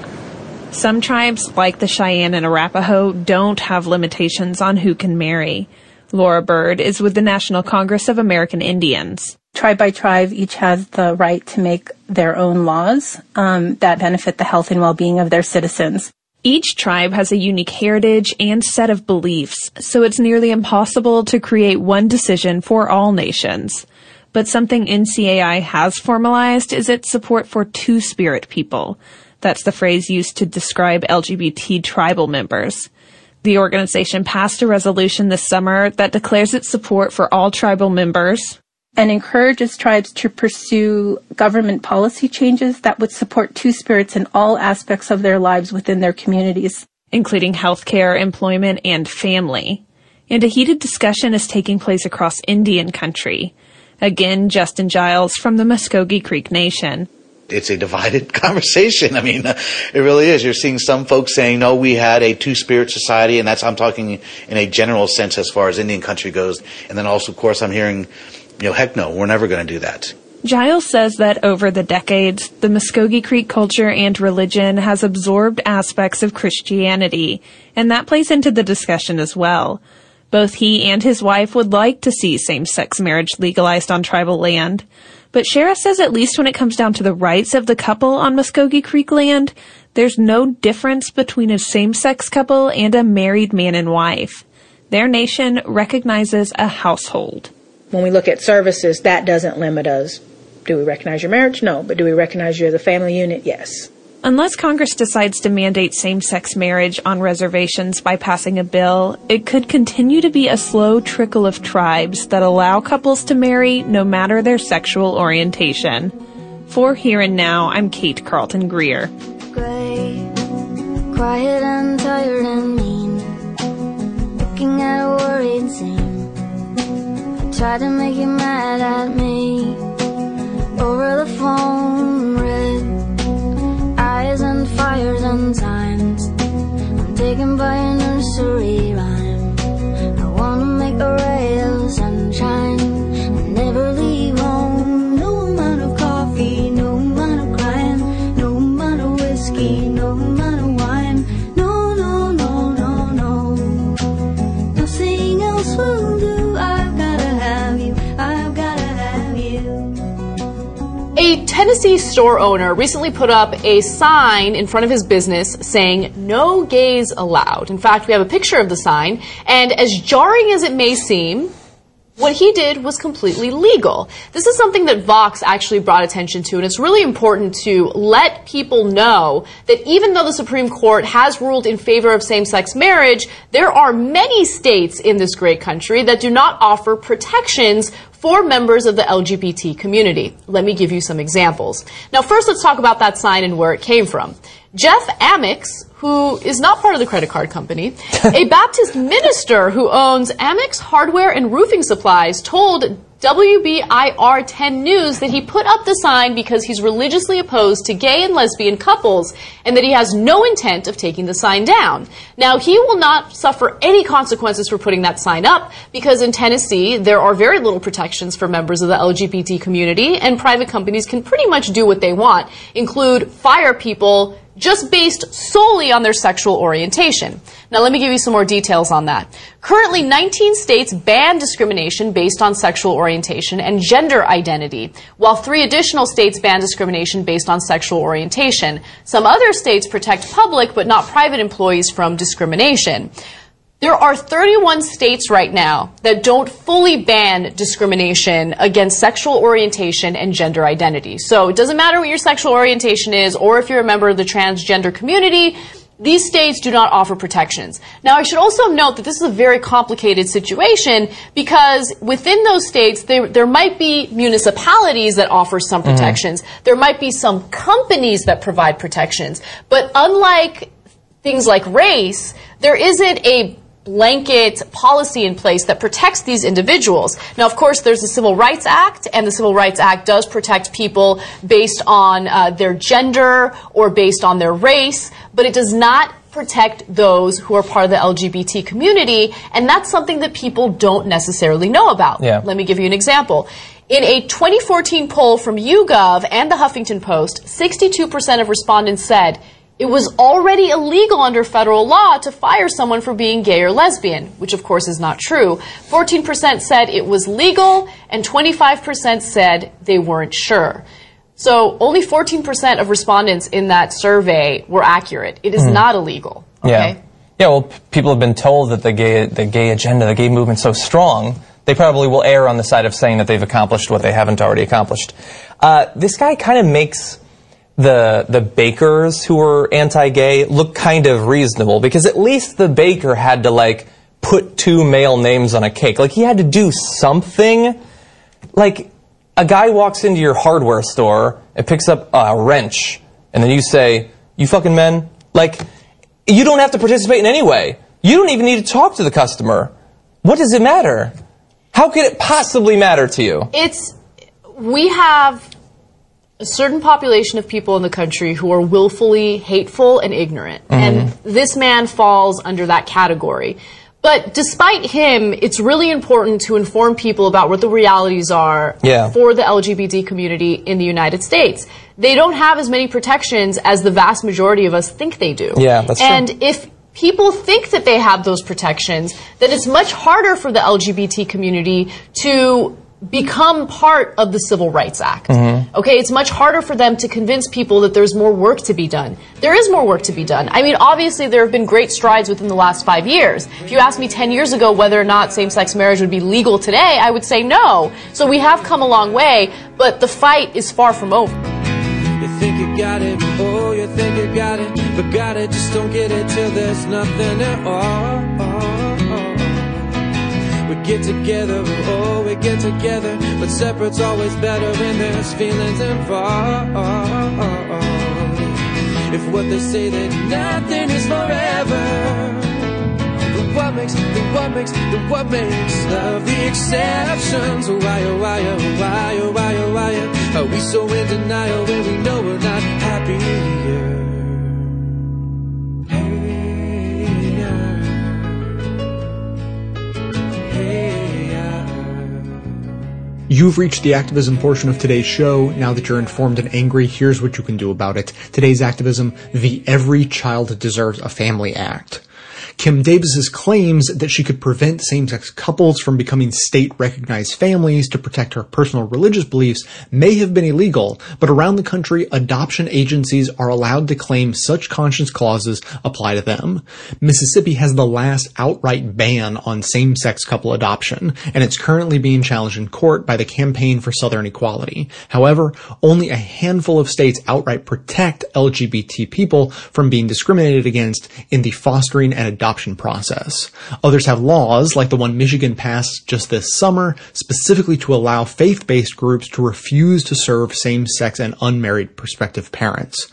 Some tribes, like the Cheyenne and Arapaho, don't have limitations on who can marry. Laura Bird is with the National Congress of American Indians. Tribe by tribe, each has the right to make their own laws um, that benefit the health and well-being of their citizens. Each tribe has a unique heritage and set of beliefs, so it's nearly impossible to create one decision for all nations. But something NCAI has formalized is its support for two-spirit people. That's the phrase used to describe LGBT tribal members. The organization passed a resolution this summer that declares its support for all tribal members and encourages tribes to pursue government policy changes that would support two spirits in all aspects of their lives within their communities, including healthcare, employment, and family. And a heated discussion is taking place across Indian country. Again, Justin Giles from the Muskogee Creek Nation. It's a divided [LAUGHS] conversation. I mean, it really is. You're seeing some folks saying, no, we had a two spirit society, and that's, I'm talking in a general sense as far as Indian country goes. And then also, of course, I'm hearing you know, heck no, we're never going to do that. Giles says that over the decades, the Muskogee Creek culture and religion has absorbed aspects of Christianity, and that plays into the discussion as well. Both he and his wife would like to see same-sex marriage legalized on tribal land, but Shara says at least when it comes down to the rights of the couple on Muskogee Creek land, there's no difference between a same-sex couple and a married man and wife. Their nation recognizes a household. When we look at services, that doesn't limit us. Do we recognize your marriage? No. But do we recognize you as a family unit? Yes. Unless Congress decides to mandate same-sex marriage on reservations by passing a bill, it could continue to be a slow trickle of tribes that allow couples to marry no matter their sexual orientation. For Here and Now, I'm Kate Carlton Greer. Gray, quiet and tired and mean, looking at a worried scene. I to make you mad at me over the phone, and signs. I'm taken by a nursery Tennessee store owner recently put up a sign in front of his business saying, no gays allowed. In fact, we have a picture of the sign, and as jarring as it may seem, what he did was completely legal. This is something that Vox actually brought attention to, and it's really important to let people know that even though the Supreme Court has ruled in favor of same-sex marriage, there are many states in this great country that do not offer protections for members of the LGBT community. Let me give you some examples. Now, first, let's talk about that sign and where it came from. Jeff Amyx, who is not part of the credit card company, a [LAUGHS] Baptist minister who owns Amyx Hardware and Roofing Supplies, told WBIR 10 News that he put up the sign because he's religiously opposed to gay and lesbian couples and that he has no intent of taking the sign down. Now, he will not suffer any consequences for putting that sign up because in Tennessee, there are very little protections for members of the LGBT community and private companies can pretty much do what they want, include fire people just based solely on their sexual orientation. Now, let me give you some more details on that. Currently, 19 states ban discrimination based on sexual orientation and gender identity, while three additional states ban discrimination based on sexual orientation. Some other states protect public but not private employees from discrimination. There are 31 states right now that don't fully ban discrimination against sexual orientation and gender identity. So it doesn't matter what your sexual orientation is or if you're a member of the transgender community, these states do not offer protections. Now, I should also note that this is a very complicated situation because within those states, there, there might be municipalities that offer some Mhm. protections. There might be some companies that provide protections. But unlike things like race, there isn't a blanket policy in place that protects these individuals. Now, of course, there's the Civil Rights Act, and the Civil Rights Act does protect people based on uh, their gender or based on their race, but it does not protect those who are part of the LGBT community, and that's something that people don't necessarily know about. Yeah. Let me give you an example. In a 2014 poll from YouGov and the Huffington Post, 62% of respondents said it was already illegal under federal law to fire someone for being gay or lesbian, which of course is not true. 14% said it was legal, and 25% said they weren't sure. So only 14% of respondents in that survey were accurate. It is Mhm. not illegal. Yeah. Yeah, well, people have been told that the gay, the gay agenda, the gay movement's so strong, they probably will err on the side of saying that they've accomplished what they haven't already accomplished. Uh, this guy kind of makes the the bakers who were anti-gay look kind of reasonable because at least the baker had to like put two male names on a cake. Like he had to do something. Like a guy walks into your hardware store and picks up a wrench, and then you say, "You fucking men!" Like you don't have to participate in any way. You don't even need to talk to the customer. What does it matter? How could it possibly matter to you? It's we have a certain population of people in the country who are willfully hateful and ignorant, mm-hmm. and this man falls under that category. But despite him, it's really important to inform people about what the realities are Yeah. for the LGBT community in the United States. They don't have as many protections as the vast majority of us think they do. Yeah, that's true. and if people think that they have those protections, then it's much harder for the LGBT community to become part of the Civil Rights Act. Mm-hmm. Okay, it's much harder for them to convince people that there's more work to be done. There is more work to be done. I mean, obviously, there have been great strides within the last five years. If you asked me 10 years ago whether or not same sex marriage would be legal today, I would say no. So we have come a long way, but the fight is far from over. You think you got it, oh, you think you got it, but got it, just don't get it till there's nothing at all. We get together, oh, oh, we get together, but separate's always better when there's feelings involved. If what they say that nothing is forever, then what makes, then what makes, then what makes love the exceptions? Why, oh, why, oh, why, oh, why, oh, why, oh, are we so in denial when we know we're not happy You've reached the activism portion of today's show. Now that you're informed and angry, here's what you can do about it. Today's activism, the Every Child Deserves a Family Act. Kim Davis's claims that she could prevent same-sex couples from becoming state-recognized families to protect her personal religious beliefs may have been illegal, but around the country, adoption agencies are allowed to claim such conscience clauses apply to them. Mississippi has the last outright ban on same-sex couple adoption, and it's currently being challenged in court by the Campaign for Southern Equality. However, only a handful of states outright protect LGBT people from being discriminated against in the fostering and adoption process. Others have laws, like the one Michigan passed just this summer, specifically to allow faith-based groups to refuse to serve same-sex and unmarried prospective parents.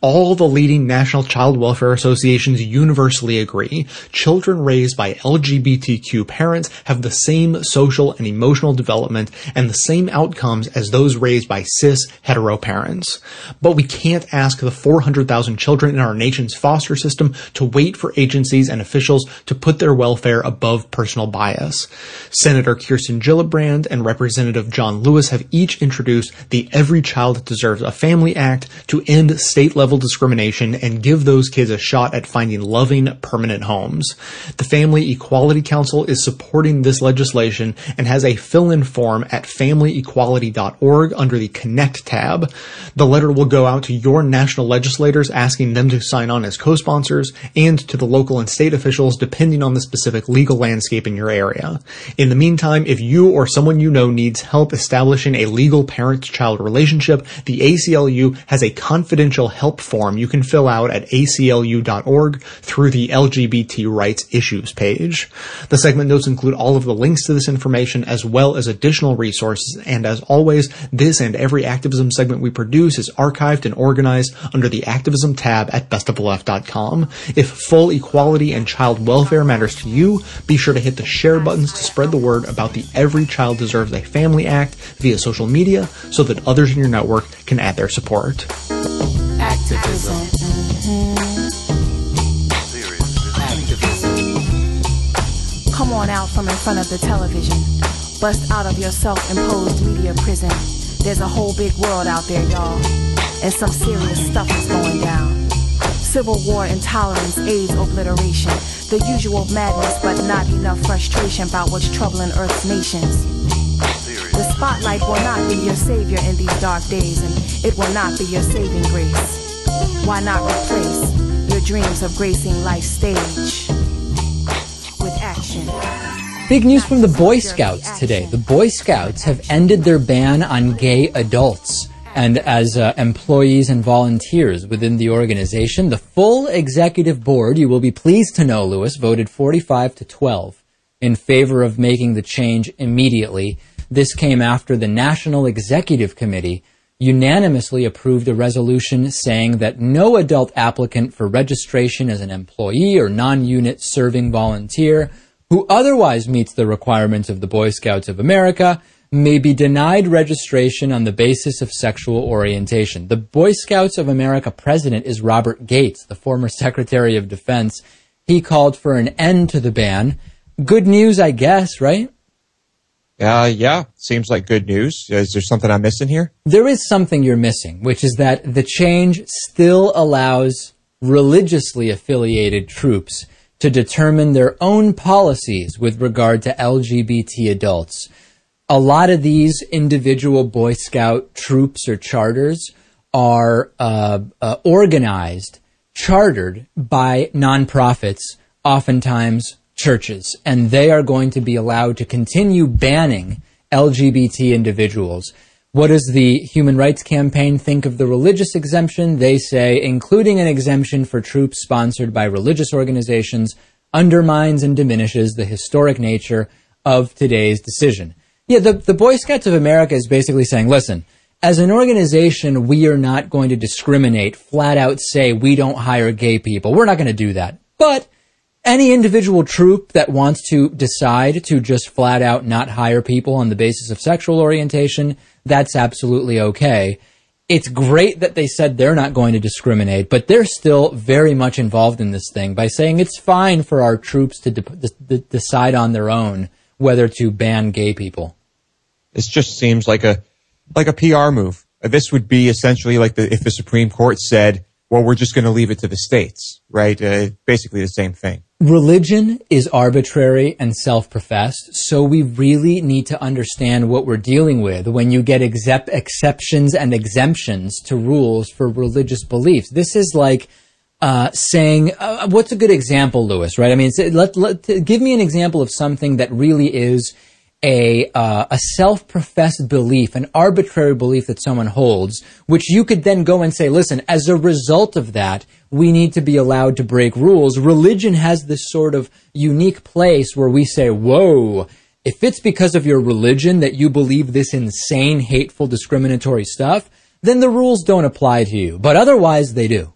All the leading national child welfare associations universally agree children raised by LGBTQ parents have the same social and emotional development and the same outcomes as those raised by cis hetero parents. But we can't ask the 400,000 children in our nation's foster system to wait for agencies and officials to put their welfare above personal bias. Senator Kirsten Gillibrand and Representative John Lewis have each introduced the Every Child Deserves a Family Act to end state level discrimination and give those kids a shot at finding loving, permanent homes. The Family Equality Council is supporting this legislation and has a fill-in form at familyequality.org under the Connect tab. The letter will go out to your national legislators asking them to sign on as co-sponsors and to the local and state officials depending on the specific legal landscape in your area. In the meantime, if you or someone you know needs help establishing a legal parent-child relationship, the ACLU has a confidential help form you can fill out at aclu.org through the LGBT rights issues page. The segment notes include all of the links to this information as well as additional resources, and as always, this and every activism segment we produce is archived and organized under the activism tab at bestofleft.com. If full equality and child welfare matters to you, be sure to hit the share buttons to spread the word about the Every Child Deserves a Family Act via social media so that others in your network can add their support. Activism. Activism. Come on out from in front of the television. Bust out of your self-imposed media prison. There's a whole big world out there, y'all. And some serious stuff is going down. Civil war, intolerance, AIDS, obliteration. The usual madness, but not enough frustration about what's troubling Earth's nations. The spotlight will not be your savior in these dark days, and it will not be your saving grace. Why not replace your dreams of gracing life's stage with action? Big news from the Boy Scouts today. The Boy Scouts have ended their ban on gay adults. And as uh, employees and volunteers within the organization, the full executive board, you will be pleased to know, Lewis, voted 45 to 12 in favor of making the change immediately. This came after the National Executive Committee unanimously approved a resolution saying that no adult applicant for registration as an employee or non-unit serving volunteer who otherwise meets the requirements of the Boy Scouts of America may be denied registration on the basis of sexual orientation. The Boy Scouts of America president is Robert Gates, the former [LAUGHS] Secretary of Defense. He called for an end to the ban good news, I guess, right? Uh, yeah, seems like good news. Is there something I'm missing here? There is something you're missing, which is that the change still allows religiously affiliated troops to determine their own policies with regard to LGBT adults. A lot of these individual Boy Scout troops or charters are uh, uh, organized, chartered by nonprofits, oftentimes churches, and they are going to be allowed to continue banning LGBT individuals. What does the Human Rights Campaign think of the religious exemption? They say including an exemption for troops sponsored by religious organizations undermines and diminishes the historic nature of today's decision. Yeah, the, the Boy Scouts of America is basically saying, listen, as an organization, we are not going to discriminate, flat out say we don't hire gay people. We're not going to do that. But any individual troop that wants to decide to just flat out not hire people on the basis of sexual orientation, that's absolutely okay. It's great that they said they're not going to discriminate, but they're still very much involved in this thing by saying it's fine for our troops to de- de- decide on their own whether to ban gay people. This just seems like a like a PR move. This would be essentially like the, if the Supreme Court said, "Well, we're just going to leave it to the states," right? Uh, basically the same thing. Religion is arbitrary and self-professed, so we really need to understand what we're dealing with when you get except exceptions and exemptions to rules for religious beliefs. This is like uh, saying, uh, "What's a good example, Lewis?" Right? I mean, let, let give me an example of something that really is a uh, a self-professed belief, an arbitrary belief that someone holds, which you could then go and say, listen, as a result of that, we need to be allowed to break rules. Religion has this sort of unique place where we say, whoa, if it's because of your religion that you believe this insane, hateful, discriminatory stuff, then the rules don't apply to you. But otherwise, they do.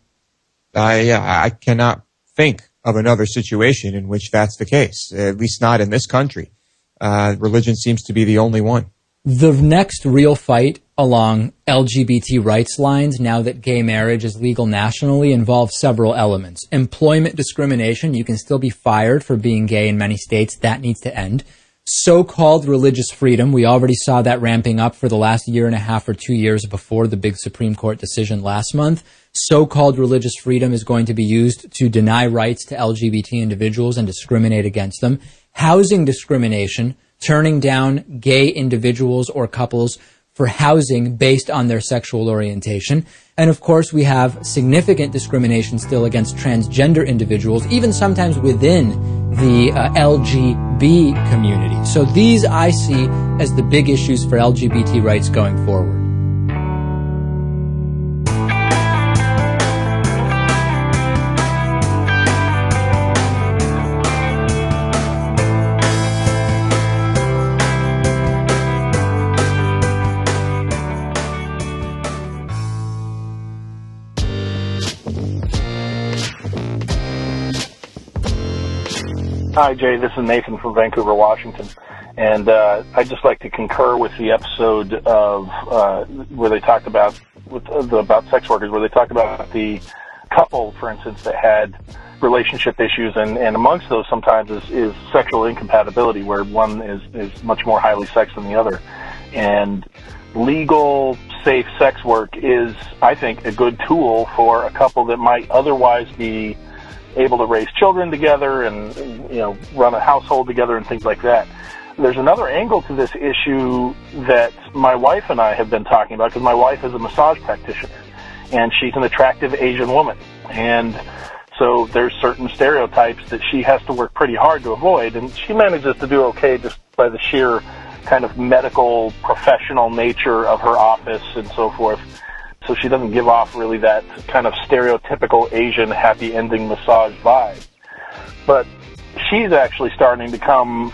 I uh, I cannot think of another situation in which that's the case, at least not in this country uh, religion seems to be the only one. The next real fight along LGBT rights lines, now that gay marriage is legal nationally, involves several elements. Employment discrimination, you can still be fired for being gay in many states. That needs to end. So-called religious freedom, we already saw that ramping up for the last year and a half or two years before the big Supreme Court decision last month. So-called religious freedom is going to be used to deny rights to LGBT individuals and discriminate against them housing discrimination, turning down gay individuals or couples for housing based on their sexual orientation. And of course, we have significant discrimination still against transgender individuals, even sometimes within the uh, LGB community. So these I see as the big issues for LGBT rights going forward. Hi, Jay. This is Nathan from Vancouver, Washington. And uh, I'd just like to concur with the episode of uh, where they talked about with, uh, the, about sex workers, where they talked about the couple, for instance, that had relationship issues, and, and amongst those sometimes is, is sexual incompatibility, where one is, is much more highly sexed than the other. And legal, safe sex work is, I think, a good tool for a couple that might otherwise be able to raise children together and, you know, run a household together and things like that. There's another angle to this issue that my wife and I have been talking about because my wife is a massage practitioner and she's an attractive Asian woman. And so there's certain stereotypes that she has to work pretty hard to avoid and she manages to do okay just by the sheer kind of medical professional nature of her office and so forth so she doesn't give off really that kind of stereotypical Asian happy ending massage vibe. But she's actually starting to come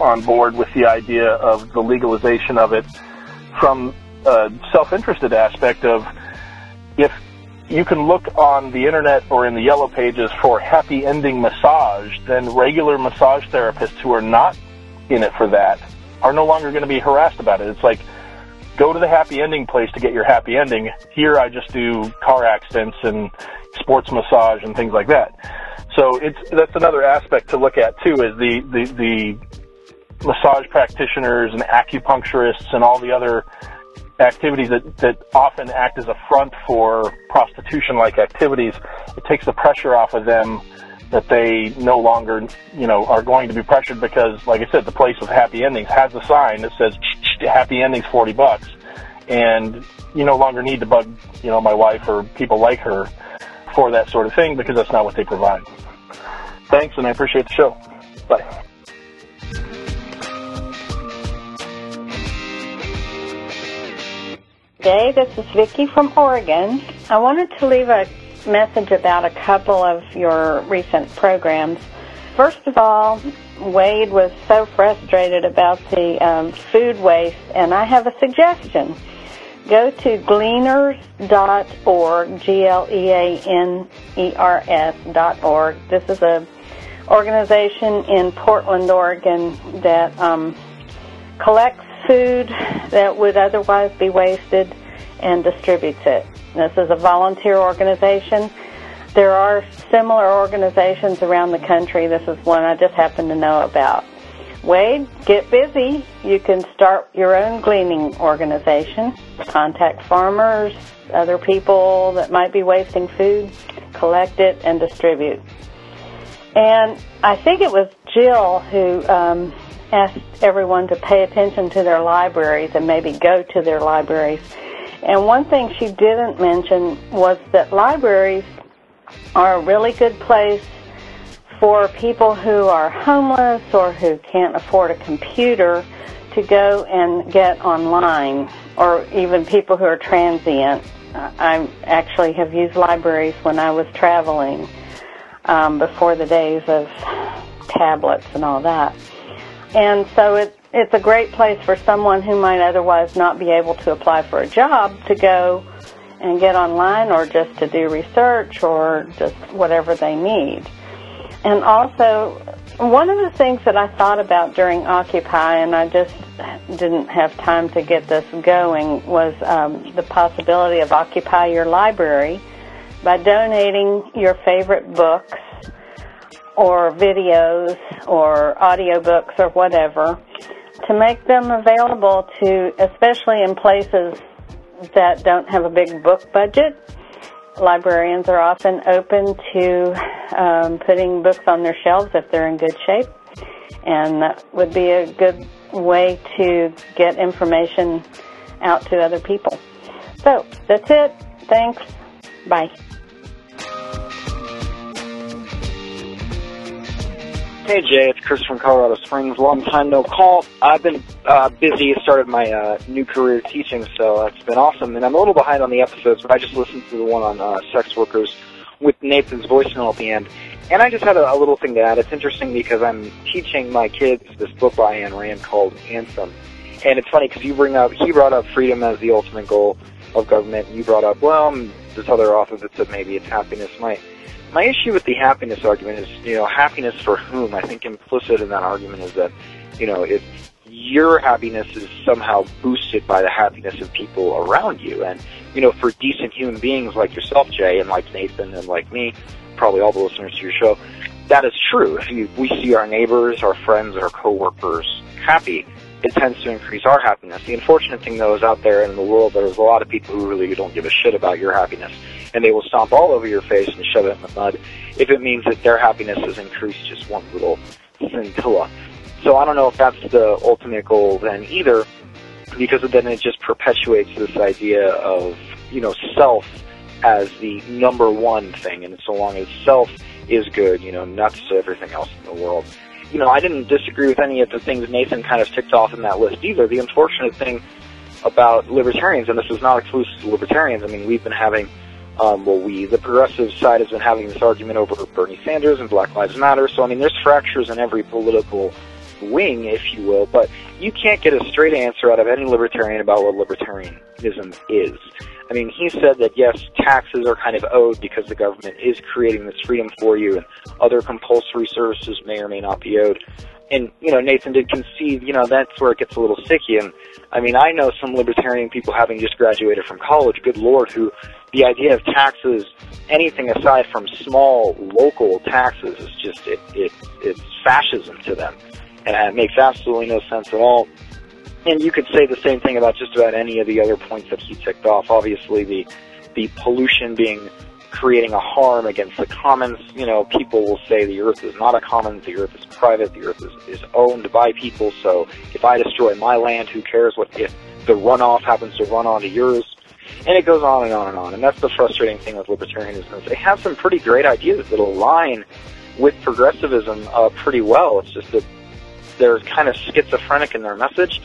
on board with the idea of the legalization of it from a self-interested aspect of if you can look on the internet or in the yellow pages for happy ending massage, then regular massage therapists who are not in it for that are no longer going to be harassed about it. It's like go to the happy ending place to get your happy ending. Here I just do car accidents and sports massage and things like that. So it's that's another aspect to look at too is the the, the massage practitioners and acupuncturists and all the other activities that, that often act as a front for prostitution like activities. It takes the pressure off of them that they no longer, you know, are going to be pressured because, like I said, the place with happy endings has a sign that says happy endings 40 bucks. And you no longer need to bug, you know, my wife or people like her for that sort of thing because that's not what they provide. Thanks, and I appreciate the show. Bye. Jay, this is Vicki from Oregon. I wanted to leave a message about a couple of your recent programs. First of all, Wade was so frustrated about the um, food waste, and I have a suggestion. Go to gleaners.org, G-L-E-A-N-E-R-S dot org. This is a organization in Portland, Oregon that um, collects food that would otherwise be wasted and distributes it. This is a volunteer organization. There are similar organizations around the country. This is one I just happen to know about. Wade, get busy. You can start your own gleaning organization. Contact farmers, other people that might be wasting food, collect it and distribute. And I think it was Jill who um, asked everyone to pay attention to their libraries and maybe go to their libraries. And one thing she didn't mention was that libraries are a really good place for people who are homeless or who can't afford a computer to go and get online, or even people who are transient. I actually have used libraries when I was traveling um, before the days of tablets and all that. And so it, it's a great place for someone who might otherwise not be able to apply for a job to go and get online or just to do research or just whatever they need. And also, one of the things that I thought about during Occupy, and I just didn't have time to get this going, was um, the possibility of Occupy Your Library by donating your favorite books or videos or audiobooks or whatever to make them available to, especially in places that don't have a big book budget. Librarians are often open to um, putting books on their shelves if they're in good shape, and that would be a good way to get information out to other people. So that's it. Thanks. Bye. Hey Jay, it's Chris from Colorado Springs. Long time no call. I've been uh, busy. Started my uh, new career teaching, so it's been awesome. And I'm a little behind on the episodes, but I just listened to the one on uh, sex workers with Nathan's voicemail at the end. And I just had a, a little thing to add. It's interesting because I'm teaching my kids this book by Ayn Rand called Anthem. And it's funny because you bring up, he brought up freedom as the ultimate goal of government. You brought up, well, this other author that said maybe it's happiness. My my issue with the happiness argument is, you know, happiness for whom? I think implicit in that argument is that, you know, if your happiness is somehow boosted by the happiness of people around you. And, you know, for decent human beings like yourself, Jay, and like Nathan and like me, probably all the listeners to your show, that is true. If you, we see our neighbors, our friends, our coworkers happy, it tends to increase our happiness. The unfortunate thing, though, is out there in the world, there's a lot of people who really don't give a shit about your happiness, and they will stomp all over your face and shove it in the mud if it means that their happiness has increased just one little scintilla. So I don't know if that's the ultimate goal then either, because then it just perpetuates this idea of, you know, self as the number one thing, and so long as self is good, you know, nuts to everything else in the world you know, I didn't disagree with any of the things Nathan kind of ticked off in that list either. The unfortunate thing about libertarians, and this is not exclusive to libertarians, I mean, we've been having, um, well, we, the progressive side has been having this argument over Bernie Sanders and Black Lives Matter. So, I mean, there's fractures in every political wing, if you will, but you can't get a straight answer out of any libertarian about what libertarianism is. I mean, he said that yes, taxes are kind of owed because the government is creating this freedom for you, and other compulsory services may or may not be owed. And you know, Nathan did concede, you know, that's where it gets a little sticky. And I mean, I know some libertarian people having just graduated from college, good lord, who the idea of taxes, anything aside from small local taxes, is just it, it it's fascism to them, and it makes absolutely no sense at all. And you could say the same thing about just about any of the other points that he ticked off. Obviously, the the pollution being creating a harm against the commons. You know, people will say the earth is not a commons, the earth is private, the earth is, is owned by people. So if I destroy my land, who cares what if the runoff happens to run onto yours? And it goes on and on and on. And that's the frustrating thing with libertarianism. They have some pretty great ideas that align with progressivism uh, pretty well. It's just that they're kind of schizophrenic in their message.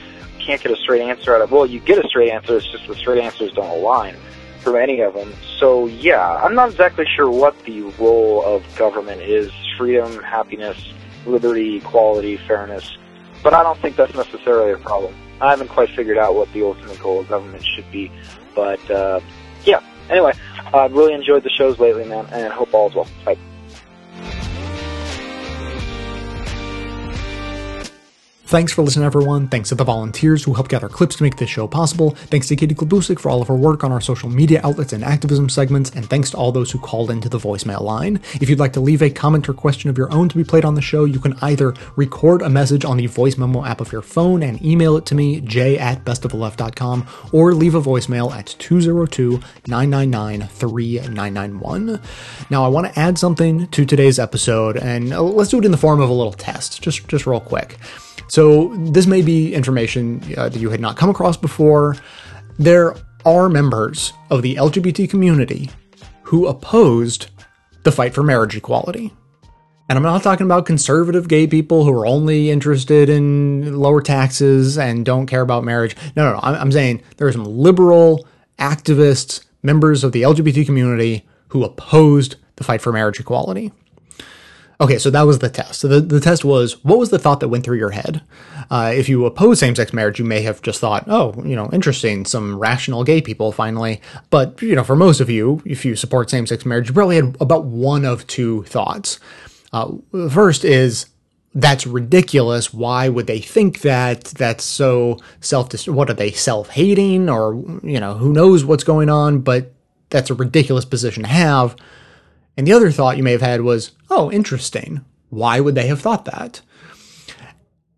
Can't get a straight answer out of. Well, you get a straight answer. It's just the straight answers don't align from any of them. So yeah, I'm not exactly sure what the role of government is: freedom, happiness, liberty, equality, fairness. But I don't think that's necessarily a problem. I haven't quite figured out what the ultimate goal of government should be. But uh, yeah. Anyway, I've really enjoyed the shows lately, man, and hope all is well. Bye. Thanks for listening, everyone. Thanks to the volunteers who helped gather clips to make this show possible. Thanks to Katie Klabusich for all of her work on our social media outlets and activism segments. And thanks to all those who called into the voicemail line. If you'd like to leave a comment or question of your own to be played on the show, you can either record a message on the voice memo app of your phone and email it to me, j at bestoftheleft.com, or leave a voicemail at 202 999 3991. Now, I want to add something to today's episode, and let's do it in the form of a little test, just, just real quick. So, this may be information uh, that you had not come across before. There are members of the LGBT community who opposed the fight for marriage equality. And I'm not talking about conservative gay people who are only interested in lower taxes and don't care about marriage. No, no, no. I'm, I'm saying there are some liberal activists, members of the LGBT community who opposed the fight for marriage equality. Okay, so that was the test. So the, the test was what was the thought that went through your head? Uh, if you oppose same sex marriage, you may have just thought, oh, you know, interesting, some rational gay people finally. But, you know, for most of you, if you support same sex marriage, you probably had about one of two thoughts. Uh, first is, that's ridiculous. Why would they think that? That's so self. What are they self hating, or you know, who knows what's going on? But that's a ridiculous position to have. And the other thought you may have had was, oh, interesting. Why would they have thought that?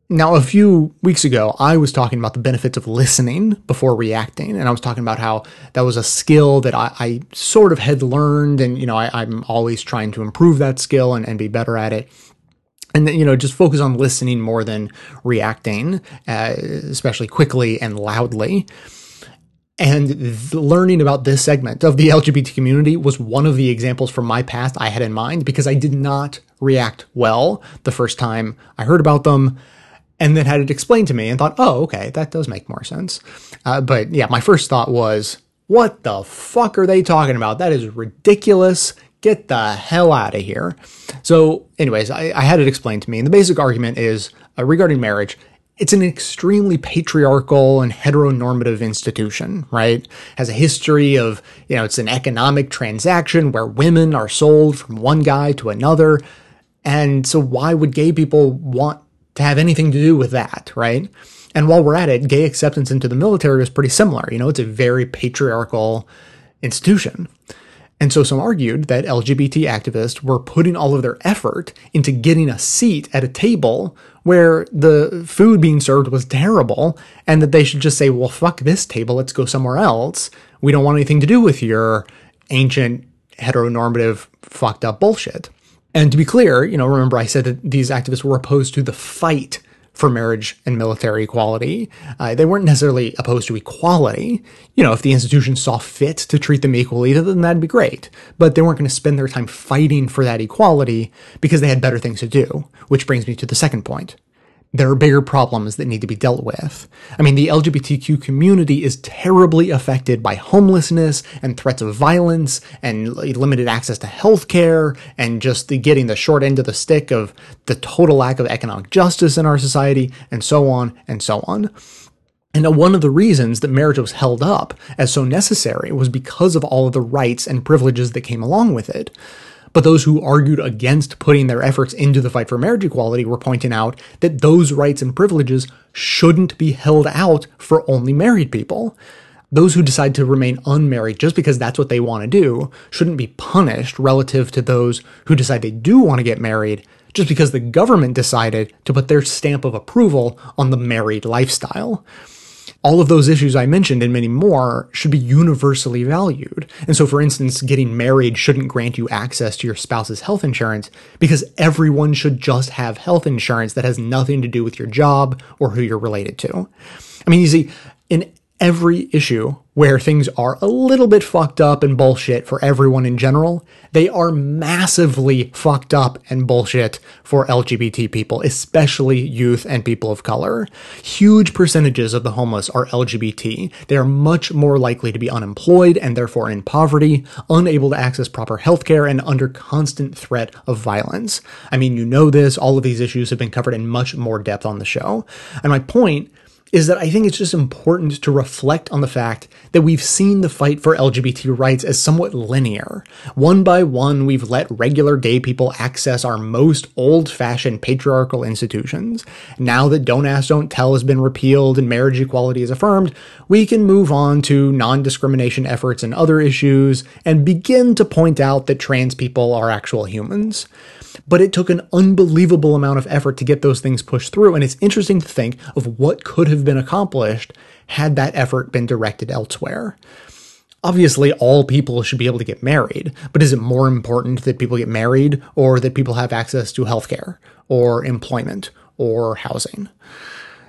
Now, a few weeks ago, I was talking about the benefits of listening before reacting, and I was talking about how that was a skill that I, I sort of had learned, and you know, I, am always trying to improve that skill and, and be better at it. And then, you know, just focus on listening more than reacting, uh, especially quickly and loudly. And learning about this segment of the LGBT community was one of the examples from my past I had in mind because I did not react well the first time I heard about them and then had it explained to me and thought, oh, okay, that does make more sense. Uh, but yeah, my first thought was, what the fuck are they talking about? That is ridiculous. Get the hell out of here. So, anyways, I, I had it explained to me. And the basic argument is uh, regarding marriage, it's an extremely patriarchal and heteronormative institution, right? Has a history of, you know, it's an economic transaction where women are sold from one guy to another. And so why would gay people want to have anything to do with that, right? And while we're at it, gay acceptance into the military is pretty similar. You know, it's a very patriarchal institution. And so some argued that LGBT activists were putting all of their effort into getting a seat at a table where the food being served was terrible and that they should just say, well, fuck this table, let's go somewhere else. We don't want anything to do with your ancient heteronormative fucked up bullshit. And to be clear, you know, remember I said that these activists were opposed to the fight for marriage and military equality. Uh, they weren't necessarily opposed to equality. You know, if the institution saw fit to treat them equally, then that'd be great. But they weren't going to spend their time fighting for that equality because they had better things to do. Which brings me to the second point there are bigger problems that need to be dealt with. I mean, the LGBTQ community is terribly affected by homelessness and threats of violence and limited access to healthcare and just the getting the short end of the stick of the total lack of economic justice in our society and so on and so on. And one of the reasons that marriage was held up as so necessary was because of all of the rights and privileges that came along with it. But those who argued against putting their efforts into the fight for marriage equality were pointing out that those rights and privileges shouldn't be held out for only married people. Those who decide to remain unmarried just because that's what they want to do shouldn't be punished relative to those who decide they do want to get married just because the government decided to put their stamp of approval on the married lifestyle all of those issues I mentioned and many more should be universally valued. And so, for instance, getting married shouldn't grant you access to your spouse's health insurance because everyone should just have health insurance that has nothing to do with your job or who you're related to. I mean, you see, in every issue where things are a little bit fucked up and bullshit for everyone in general, they are massively fucked up and bullshit for LGBT people, especially youth and people of color. Huge percentages of the homeless are LGBT. They are much more likely to be unemployed and therefore in poverty, unable to access proper healthcare, and under constant threat of violence. I mean, you know this, all of these issues have been covered in much more depth on the show. And my point is that I think it's just important to reflect on the fact that we've seen the fight for LGBT rights as somewhat linear. One by one, we've let regular gay people access our most old fashioned patriarchal institutions. Now that Don't Ask, Don't Tell has been repealed and marriage equality is affirmed, we can move on to non discrimination efforts and other issues and begin to point out that trans people are actual humans but it took an unbelievable amount of effort to get those things pushed through. And it's interesting to think of what could have been accomplished had that effort been directed elsewhere. Obviously, all people should be able to get married, but is it more important that people get married or that people have access to healthcare or employment or housing?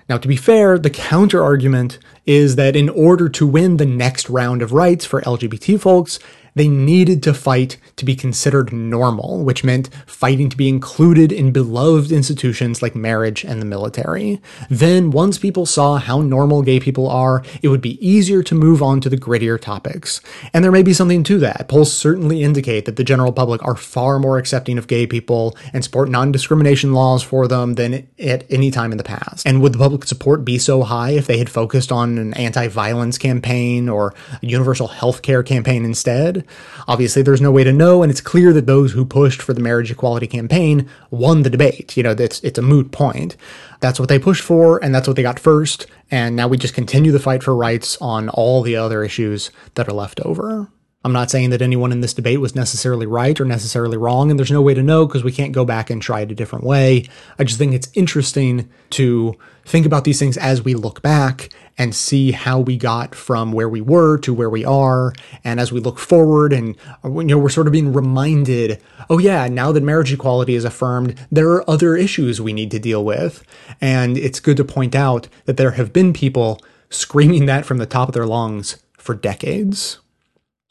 Now, to be fair, the counter argument is that in order to win the next round of rights for LGBT folks, they needed to fight to be considered normal, which meant fighting to be included in beloved institutions like marriage and the military. Then, once people saw how normal gay people are, it would be easier to move on to the grittier topics. And there may be something to that. Polls certainly indicate that the general public are far more accepting of gay people and support non discrimination laws for them than at any time in the past. And would the public support be so high if they had focused on an anti violence campaign or a universal health care campaign instead? Obviously, there's no way to know, and it's clear that those who pushed for the marriage equality campaign won the debate. You know, it's, it's a moot point. That's what they pushed for, and that's what they got first, and now we just continue the fight for rights on all the other issues that are left over. I'm not saying that anyone in this debate was necessarily right or necessarily wrong, and there's no way to know because we can't go back and try it a different way. I just think it's interesting to think about these things as we look back and see how we got from where we were to where we are. And as we look forward and, you know, we're sort of being reminded, oh yeah, now that marriage equality is affirmed, there are other issues we need to deal with. And it's good to point out that there have been people screaming that from the top of their lungs for decades.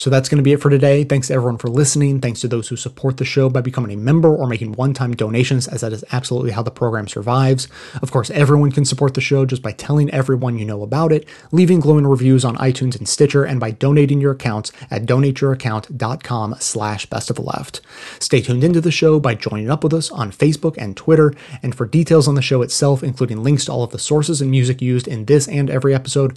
So that's going to be it for today. Thanks to everyone for listening. Thanks to those who support the show by becoming a member or making one time donations, as that is absolutely how the program survives. Of course, everyone can support the show just by telling everyone you know about it, leaving glowing reviews on iTunes and Stitcher, and by donating your accounts at donateyouraccount.com slash best of left. Stay tuned into the show by joining up with us on Facebook and Twitter. And for details on the show itself, including links to all of the sources and music used in this and every episode,